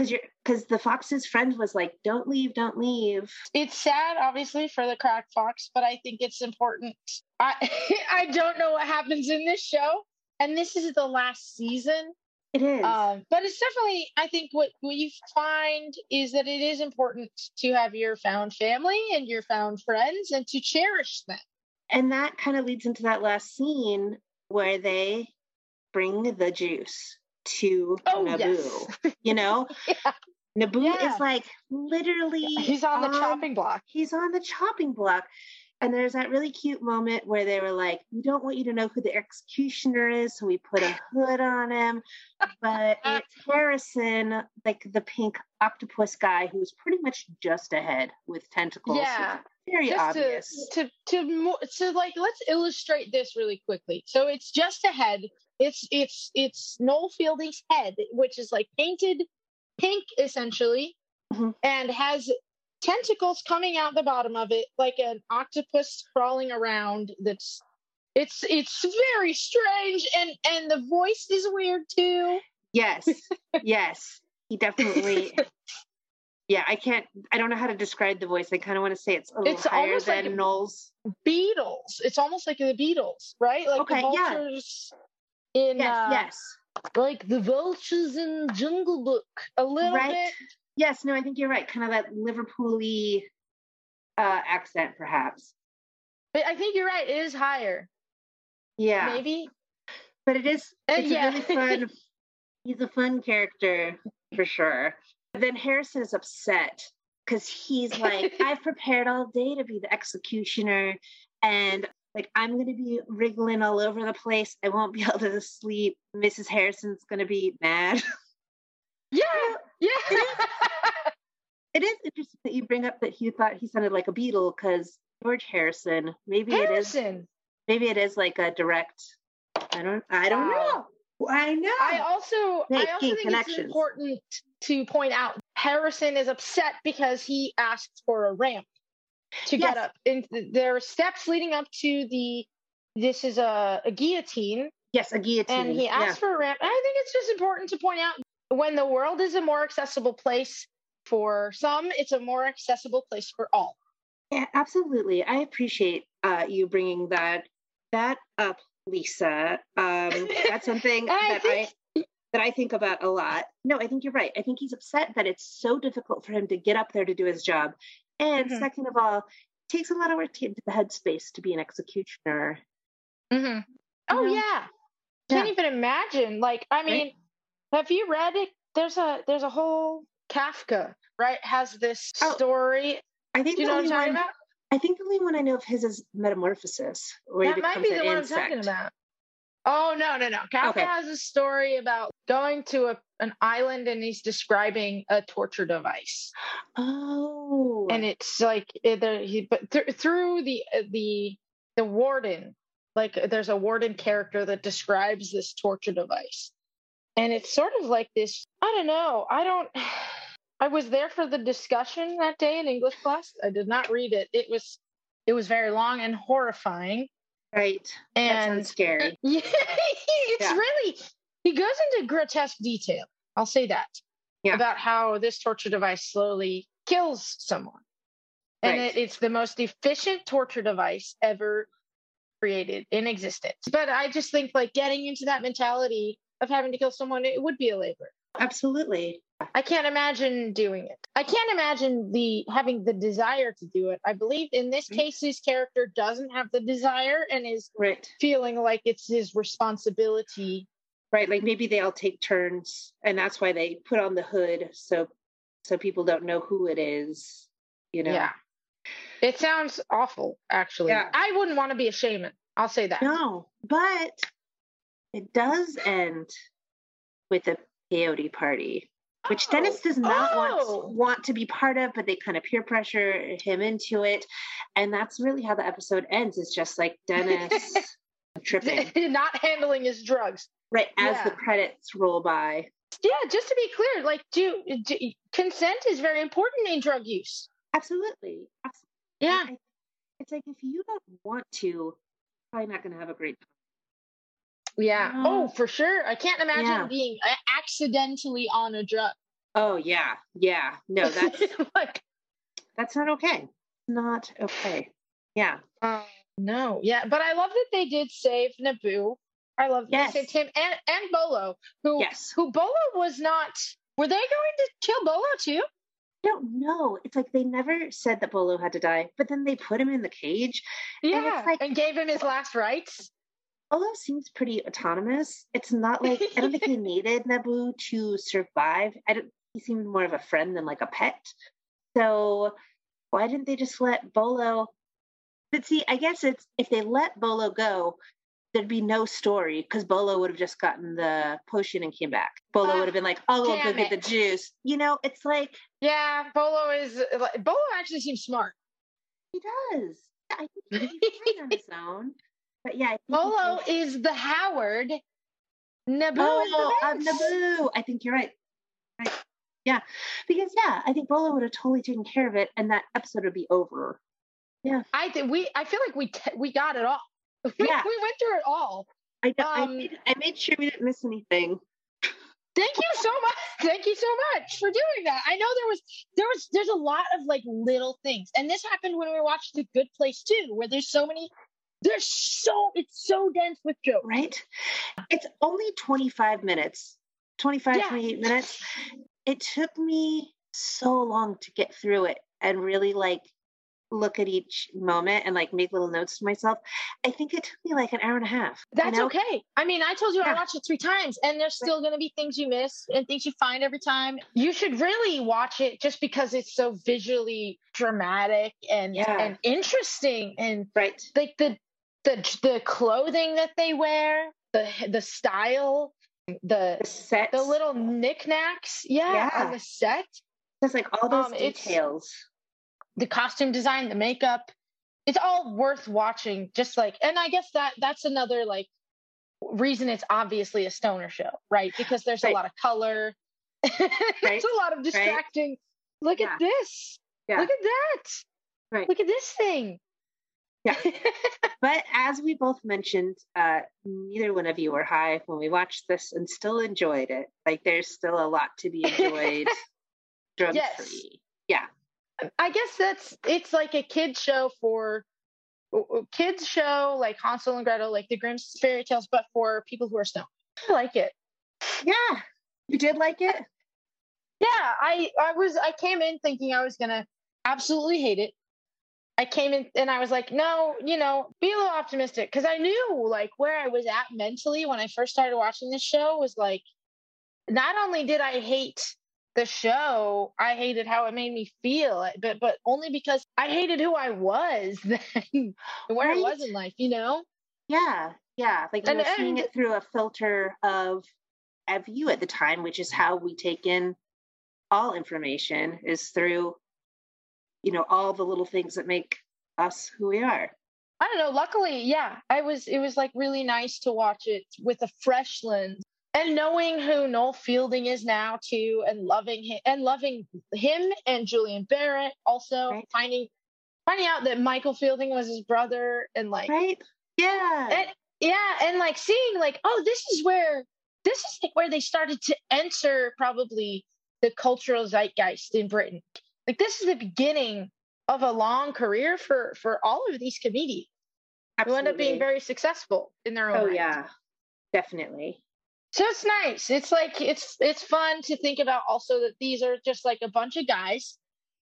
because you're, because the fox's friend was like, don't leave, don't leave. It's sad, obviously, for the crack fox, but I think it's important. I I don't know what happens in this show, and this is the last season. It is. Um, but it's definitely, I think, what what you find is that it is important to have your found family and your found friends, and to cherish them. and that kind of leads into that last scene where they bring the juice to Oh, Naboo. yes. You know, Yeah. Naboo Yeah. is like literally He's on the chopping block. He's on the chopping block. And there's that really cute moment where they were like, We don't want you to know who the executioner is, so we put a hood on him. But it's Harrison, like the pink octopus guy who's pretty much just a head with tentacles. Yeah. Very just obvious. to to to mo- to like let's illustrate this really quickly. So it's just a head. It's it's it's Noel Fielding's head, which is like painted pink essentially, Mhm. and has tentacles coming out the bottom of it, like an octopus crawling around. That's it's it's very strange, and and the voice is weird too. Yes, yes, he definitely. Yeah, I can't. I don't know how to describe the voice. I kind of want to say it's a little It's higher almost like than a- Knowles. Beatles. It's almost like the Beatles, right? Like Okay, the yeah. In Yes, uh, yes, like the vultures in Jungle Book. A little Right. bit. yes. No, I think you're right. Kind of that Liverpool-y uh, accent, perhaps. But I think you're right. It is higher. Yeah, Maybe. but it is. Uh, It's yeah. a really fun. he's a fun character for sure. But then Harrison is upset because he's like, I've prepared all day to be the executioner, and like I'm gonna be wriggling all over the place. I won't be able to sleep. Mrs. Harrison's gonna be mad. Yeah. Yeah. it is interesting that you bring up that he thought he sounded like a beetle because George Harrison. Maybe it is. Harrison. Maybe it is like a direct. I don't. I don't Wow. know. I know. I also I Making also think it's connections. important to point out Harrison is upset because he asked for a ramp to get up. And there are steps leading up to the this is a, a guillotine yes, a guillotine. and he yeah. asked for a ramp. I think it's just important to point out when the world is a more accessible place for some, it's a more accessible place for all. Yeah, absolutely. I appreciate uh, you bringing that that up, Lisa. Um, that's something I that I that I think about a lot. No, I think you're right. I think he's upset that it's so difficult for him to get up there to do his job. And Mhm. second of all, it takes a lot of work to get into the headspace to be an executioner. Mm-hmm. Oh know? yeah, can't Yeah. even imagine. Like, I mean, have you read it? There's a there's a whole Kafka, right? Has this Oh, story. I think Do you the know what I'm only talking one, about? I think the only one I know of his is Metamorphosis, where That might be the one insect. I'm talking about. Oh no no no! Kafka Okay. has a story about going to a, an island and he's describing a torture device. Oh, and it's like eh, he but th- through the uh, the the warden like there's a warden character that describes this torture device and it's sort of like this i don't know i don't i was there for the discussion that day in english class i did not read it it was it was very long and horrifying right. and scary. yeah, it's Yeah. really he goes into grotesque detail. I'll say that Yeah. about how this torture device slowly kills someone, and Right. it, it's the most efficient torture device ever created in existence. But I just think like getting into that mentality of having to kill someone, it would be a labor. Absolutely. I can't imagine doing it. I can't imagine the having the desire to do it. I believe in this Mhm. case, his character doesn't have the desire and is Right. feeling like it's his responsibility. Right. Like maybe they all take turns and that's why they put on the hood so so people don't know who it is. You know. Yeah. It sounds awful, actually. Yeah. I wouldn't want to be a shaman. I'll say that. No, but it does end with a peyote party, which oh, Dennis does not Oh. want want to be part of, but they kind of peer pressure him into it, and that's really how the episode ends. It's just like Dennis tripping Not handling his drugs. Right as the credits roll by. Yeah, just to be clear, like, do, do consent is very important in drug use. Absolutely, absolutely. Yeah. I- It's like if you don't want to, probably not going to have a great time. Yeah. Yeah. Oh, for sure. I can't imagine Yeah. being accidentally on a drug. Oh yeah, yeah. No, that's like, that's not okay. Not okay. Yeah. uh, no. Yeah. But I love that they did save Naboo. I love that Yes. saved him and, and Bollo, who, Yes. who Bollo was not. Were they going to kill Bollo too? I don't know. It's like they never said that Bollo had to die, but then they put him in the cage. And Yeah. like- and gave him his last rites. Bollo seems pretty autonomous. It's not like I don't think he needed Naboo to survive. I don't. He seemed more of a friend than like a pet. So why didn't they just let Bollo? But see, I guess it's if they let Bolo go, there'd be no story because Bollo would have just gotten the potion and came back. Bollo Ah, would have been like, "Oh, "I'll go get the juice." You know, it's like Yeah, Bollo is like Bollo actually seems smart. he does. I think he's fine on his own. But yeah, I think Bollo is the Howard. Naboo Oh, is the I'm Naboo. I think you're right. Right. Yeah, because yeah, I think Bollo would have totally taken care of it, and that episode would be over. Yeah, I think we. I feel like we t- we got it all. We, Yeah. we went through it all. I, I, Um, made, I made sure we didn't miss anything. Thank you so much. Thank you so much for doing that. I know there was there was there's a lot of like little things, and this happened when we watched The Good Place too, where there's so many. There's so it's so dense with jokes. right? It's only 25 minutes, 25, Yeah. 28 minutes. It took me so long to get through it and really like look at each moment and like make little notes to myself. I think it took me like an hour and a half. you That's know? okay. I mean, I told you I watched it three times, and there's still going to be things you miss and things you find every time. You should really watch it just because it's so visually dramatic and Yeah. and interesting, and Right. like the the the clothing that they wear, the the style, the The sets. the little knickknacks, yeah, Yeah. on the set, just like all those um, details. The costume design, the makeup. It's all worth watching. Just like, and I guess that that's another like reason it's obviously a stoner show, right? Because there's Right. a lot of color. right. there's a lot of distracting. Look Yeah. at this. Yeah. Look at that. Right. Look at this thing. Yeah. But as we both mentioned, uh, neither one of you were high when we watched this and still enjoyed it. Like there's still a lot to be enjoyed drug Yes. free. Yeah. I guess that's it's like a kid show for kids show like Hansel and Gretel, like the Grimm's fairy tales, but for people who are stoned. I like it. Yeah. You did like it? Yeah, I I was I came in thinking I was gonna absolutely hate it. I came in and I was like, no, you know, be a little optimistic because I knew like where I was at mentally when I first started watching this show was like, not only did I hate the show, I hated how it made me feel, eh, but but only because I hated who I was then, and where I was in life, you know. Yeah. Yeah. Like And- were seeing it through a filter of of you at the time, which is how we take in all information is through, you know, all the little things that make us who we are. I don't know. Luckily, yeah, I was. It was like really nice to watch it with a fresh lens and knowing who Noel Fielding is now too, and loving him and loving him and Julian Barratt. Also Right. finding finding out that Michael Fielding was his brother, and like Right? Yeah. and yeah, and like seeing like oh, this is where this is like where they started to enter probably the cultural zeitgeist in Britain. Like this is the beginning of a long career for for all of these comedians who end up being very successful in their own Oh right. yeah. Definitely. So it's nice. It's like it's it's fun to think about also that these are just like a bunch of guys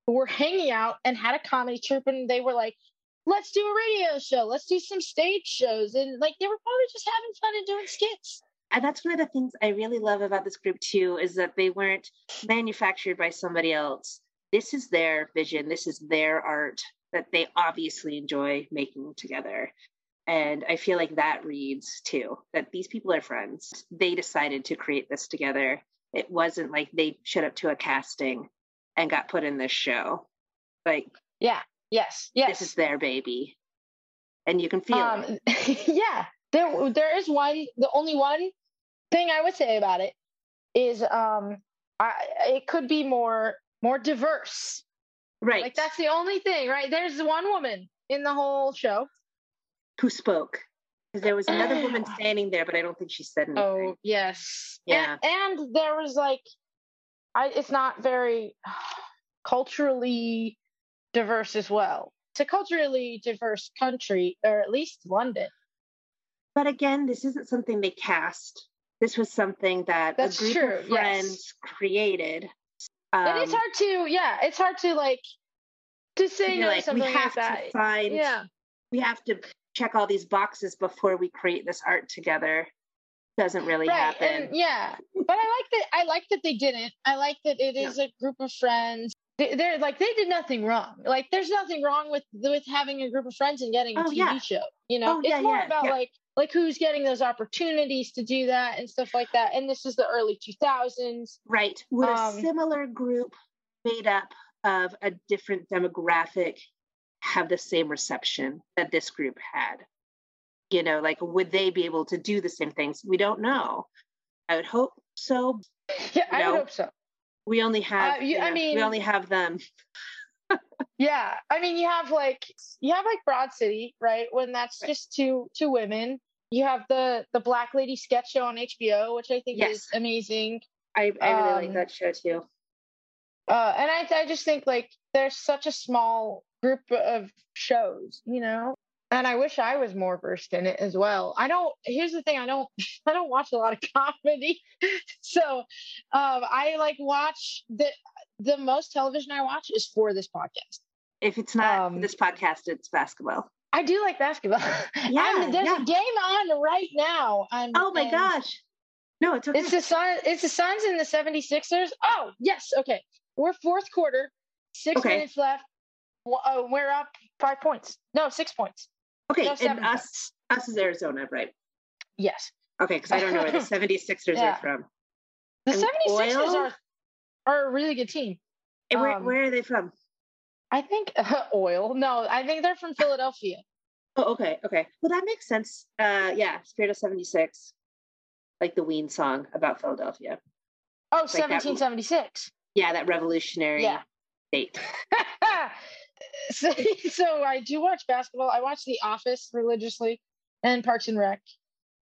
who were hanging out and had a comedy troupe and they were like, let's do a radio show, let's do some stage shows. And like they were probably just having fun and doing skits. And that's one of the things I really love about this group too, is that they weren't manufactured by somebody else. This is their vision, this is their art that they obviously enjoy making together. And I feel like that reads too, that these people are friends. They decided to create this together. It wasn't like they showed up to a casting and got put in this show. Like Yeah. Yes. Yes. this is their baby. And you can feel it. um, yeah. There there is one the only one thing I would say about it is um I it could be more more diverse. Right. Like that's the only thing, right? There's one woman in the whole show. Who spoke? Because there was another woman standing there, but I don't think she said anything. Oh yes, Yeah. And, and there was like, I it's not very culturally diverse as well. It's a culturally diverse country, or at least London. But again, this isn't something they cast. This was something that That's a group true, of yes. friends created. Um, and it's hard to, yeah, it's hard to like to say no like, we have like that. to find, Yeah, we have to check all these boxes before we create this art together. Doesn't really right. happen. And yeah, but I like that. I like that they didn't. I like that it is Yeah. a group of friends. They- They're like they did nothing wrong. Like there's nothing wrong with with having a group of friends and getting a Oh, TV yeah. show. You know, Oh, it's yeah, more about like like who's getting those opportunities to do that and stuff like that. And this is the early 2000s. Right. Would Um, a similar group made up of a different demographic have the same reception that this group had? You know, like would they be able to do the same things? We don't know. I would hope so. Yeah, I No. would hope so. We only have. you- I know, mean- we only have them. Yeah, I mean, you have like you have like Broad City, right? When that's Right. just two two women. You have the the Black Lady sketch show on HBO, which I think Yes. is amazing. I, I really like Um, that show too. Uh, and I I just think like there's such a small group of shows, you know. And I wish I was more versed in it as well. I don't. Here's the thing: I don't. I don't watch a lot of comedy, so um, I like watch the the most television I watch is for this podcast. If it's not um, this podcast, it's basketball. I do like basketball. Yeah, I'm, there's yeah. a game on right now. I'm, Oh my and gosh. No, it's okay. It's the Sun. It's the Suns and the 76ers. Oh yes, okay. We're fourth quarter, six Okay. minutes left. Uh, we're up five points. No, six points. okay, no, and us us is Arizona, right? Yes, Okay, because I don't know where the 76ers Yeah. are from. the And 76ers Oil? are are a really good team. And where, Um, where are they from? I think oil. No, I think they're from Philadelphia. Oh, okay, okay. Well, that makes sense. Uh, yeah, Spirit of 76, like the Ween song about Philadelphia. Oh, Like that- 1776. Yeah, that revolutionary Yeah. state. so, so I do watch basketball. I watch The Office religiously and Parks and Rec.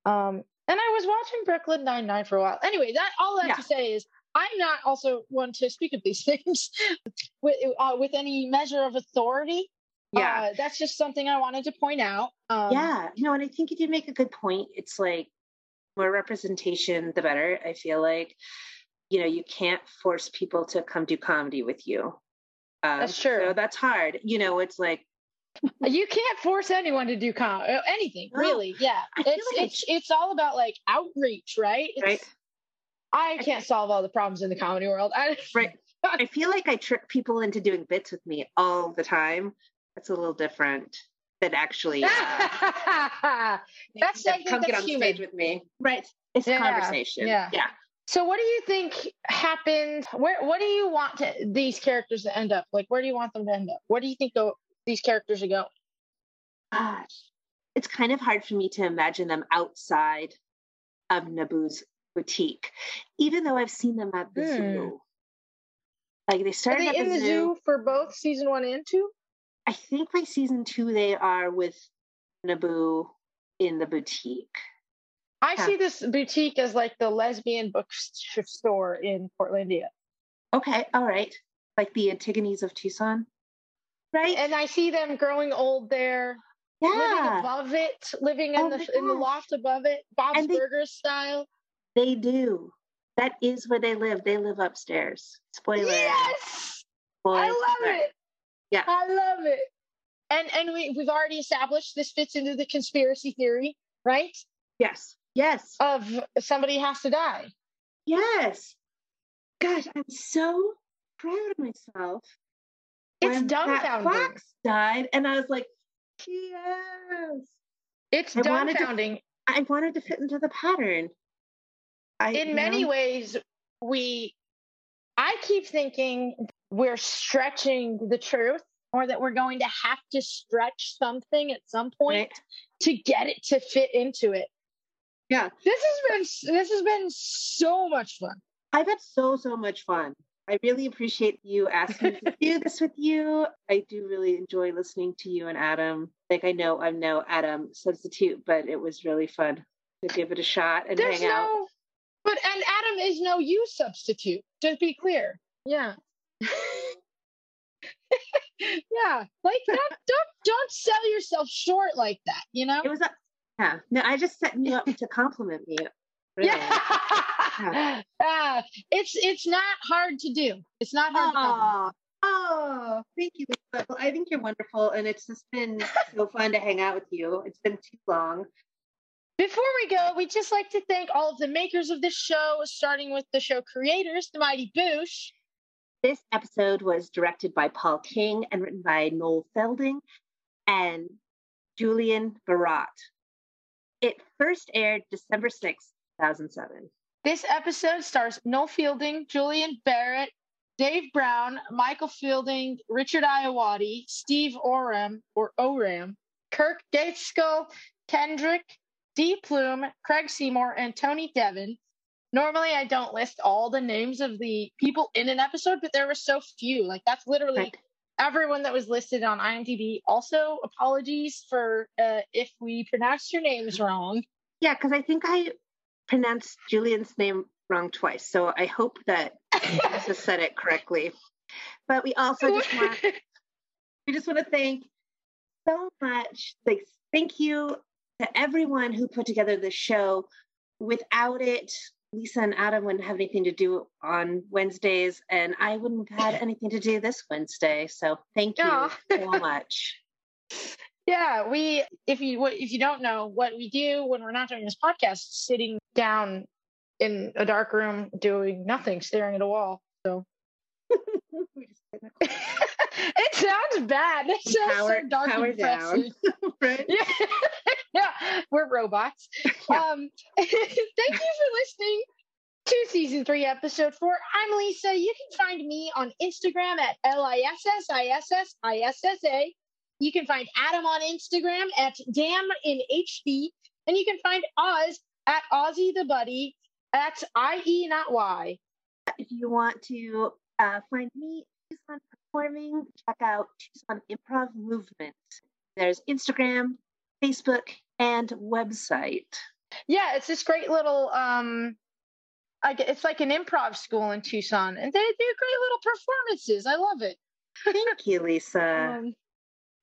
Um, and I was watching Brooklyn Nine Nine for a while. Anyway, that all that Yeah. to say is I'm not also one to speak of these things with uh, with any measure of authority. Yeah. uh, that's just something I wanted to point out. Um, yeah, no, and I think you did make a good point. It's like more representation, the better. I feel like, you know, you can't force people to come do comedy with you. Um, That's true. So that's hard. You know, it's like, you can't force anyone to do com- uh, anything No. really. Yeah, it's like it's it's all about like outreach, right? It's, right? I can't solve all the problems in the comedy world. I, Right. I feel like I trick people into doing bits with me all the time. That's a little different than actually uh, That's- think come get that's on human. stage with me. Right. It's Yeah, conversation. yeah. Yeah. So, what do you think happened? Where what do you want to, these characters to end up? Like, where do you want them to end up? What do you think the, these characters are going? Gosh. It's kind of hard for me to imagine them outside of Naboo's boutique, even though I've seen them at the Hmm. zoo. Like they Are started they at in the, the zoo. zoo for both season one and two? I think by season two they are with Naboo in the boutique. I Yeah. see this boutique as like the lesbian bookstore in Portlandia. Okay, all right. Like the Antigones of Tucson. Right? and I see them growing old there, Yeah. living above it, living in Oh the my in the loft above it, Bob's they- Burgers style. they do. That is where they live. They live upstairs. Spoiler. Yes, Spoiler. I love it. Yeah. I love it. And and we we've already established this fits into the conspiracy theory, right? Yes. Yes. Of somebody has to die. Yes. Gosh, I'm so proud of myself. It's when Pat dumbfounding. Fox died, and I was like, yes. It's I wanted to- dumbfounding. I wanted to fit into the pattern. I, in many know, ways we i keep thinking we're stretching the truth or that we're going to have to stretch something at some point right? to get it to fit into it Yeah. this has been this has been so much fun I've had so so much fun. I really appreciate you asking me to do this with you. I do really enjoy listening to you and Adam. Like I know I'm no Adam substitute, but it was really fun to give it a shot and there's hang out. but and adam is no you substitute to be clear yeah yeah like don't don't don't sell yourself short like that you know It was a yeah. No, I just set you up to compliment me. Really. Yeah. Ah, it's it's not hard to do. It's not hard. Oh, oh, thank you. Well, I think you're wonderful, and it's just been so fun to hang out with you. It's been too long. Before we go, we'd just like to thank all of the makers of this show, starting with the show creators, the Mighty Boosh. This episode was directed by Paul King and written by Noel Fielding and Julian Barratt. First aired December 6th, 2007. This episode stars Noel Fielding, Julian Barratt, Dave Brown, Michael Fielding, Richard Ayoade, Steve Oram or Oram, Kirk Gateskill, Kendrick, D. Plume, Craig Seymour, and Tony Devon. normally I don't list all the names of the people in an episode, but there were so few. Like that's literally Right. Everyone that was listed on IMDb. Also, apologies for uh, if we pronounced your names wrong. Yeah, because I think I pronounced Julian's name wrong twice. So I hope that I said it correctly. But we also just want we just want to thank so much. Like thank you to everyone who put together this show. Without it, Lisa and Adam wouldn't have anything to do on Wednesdays, and I wouldn't have had anything to do this Wednesday. So thank you so much. Yeah, we if you if you don't know what we do when we're not doing this podcast, sitting down in a dark room doing nothing, staring at a wall. So We just sit in a corner, it sounds bad. It sounds Power- so dark power and down. right? Yeah. Yeah, we're robots. Um, thank you for listening to season three, episode four. I'm Lisa. You can find me on Instagram at L I S S I S S I S S A. You can find Adam on Instagram at Damn in HD. And you can find Oz at Ozzy the Buddy at IE, not Y. if you want to uh, find me Tucson performing, check out Tucson Improv Movement. There's Instagram, Facebook, and website. Yeah, it's this great little um I get, it's like an improv school in Tucson and they do great little performances. I love it. Thank you, Lisa. Um,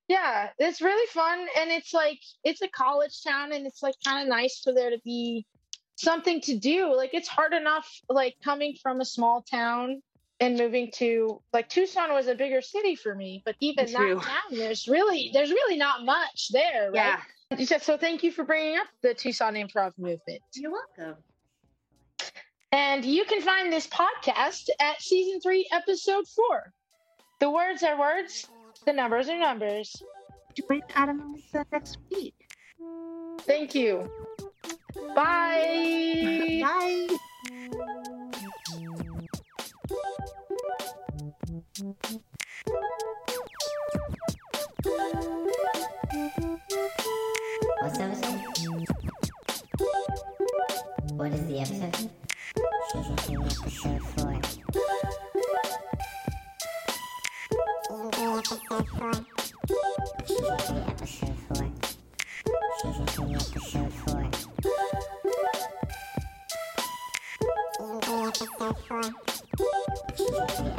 yeah, it's really fun and it's like it's a college town and it's like kind of nice for there to be something to do. Like it's hard enough like coming from a small town and moving to like Tucson was a bigger city for me, but even that town there's really there's really not much there, right? yeah, So- So thank you for bringing up the Tucson improv movement. you're welcome. And you can find this podcast at season three, episode four. The words are words, the numbers are numbers. Join Adam and Lisa next week. Thank you. Bye. Bye. What's the episode? What is the episode? Season 3, episode 4. Season 3, episode 4. Season 3, episode 4. Season 3, episode 4. Season Thank you.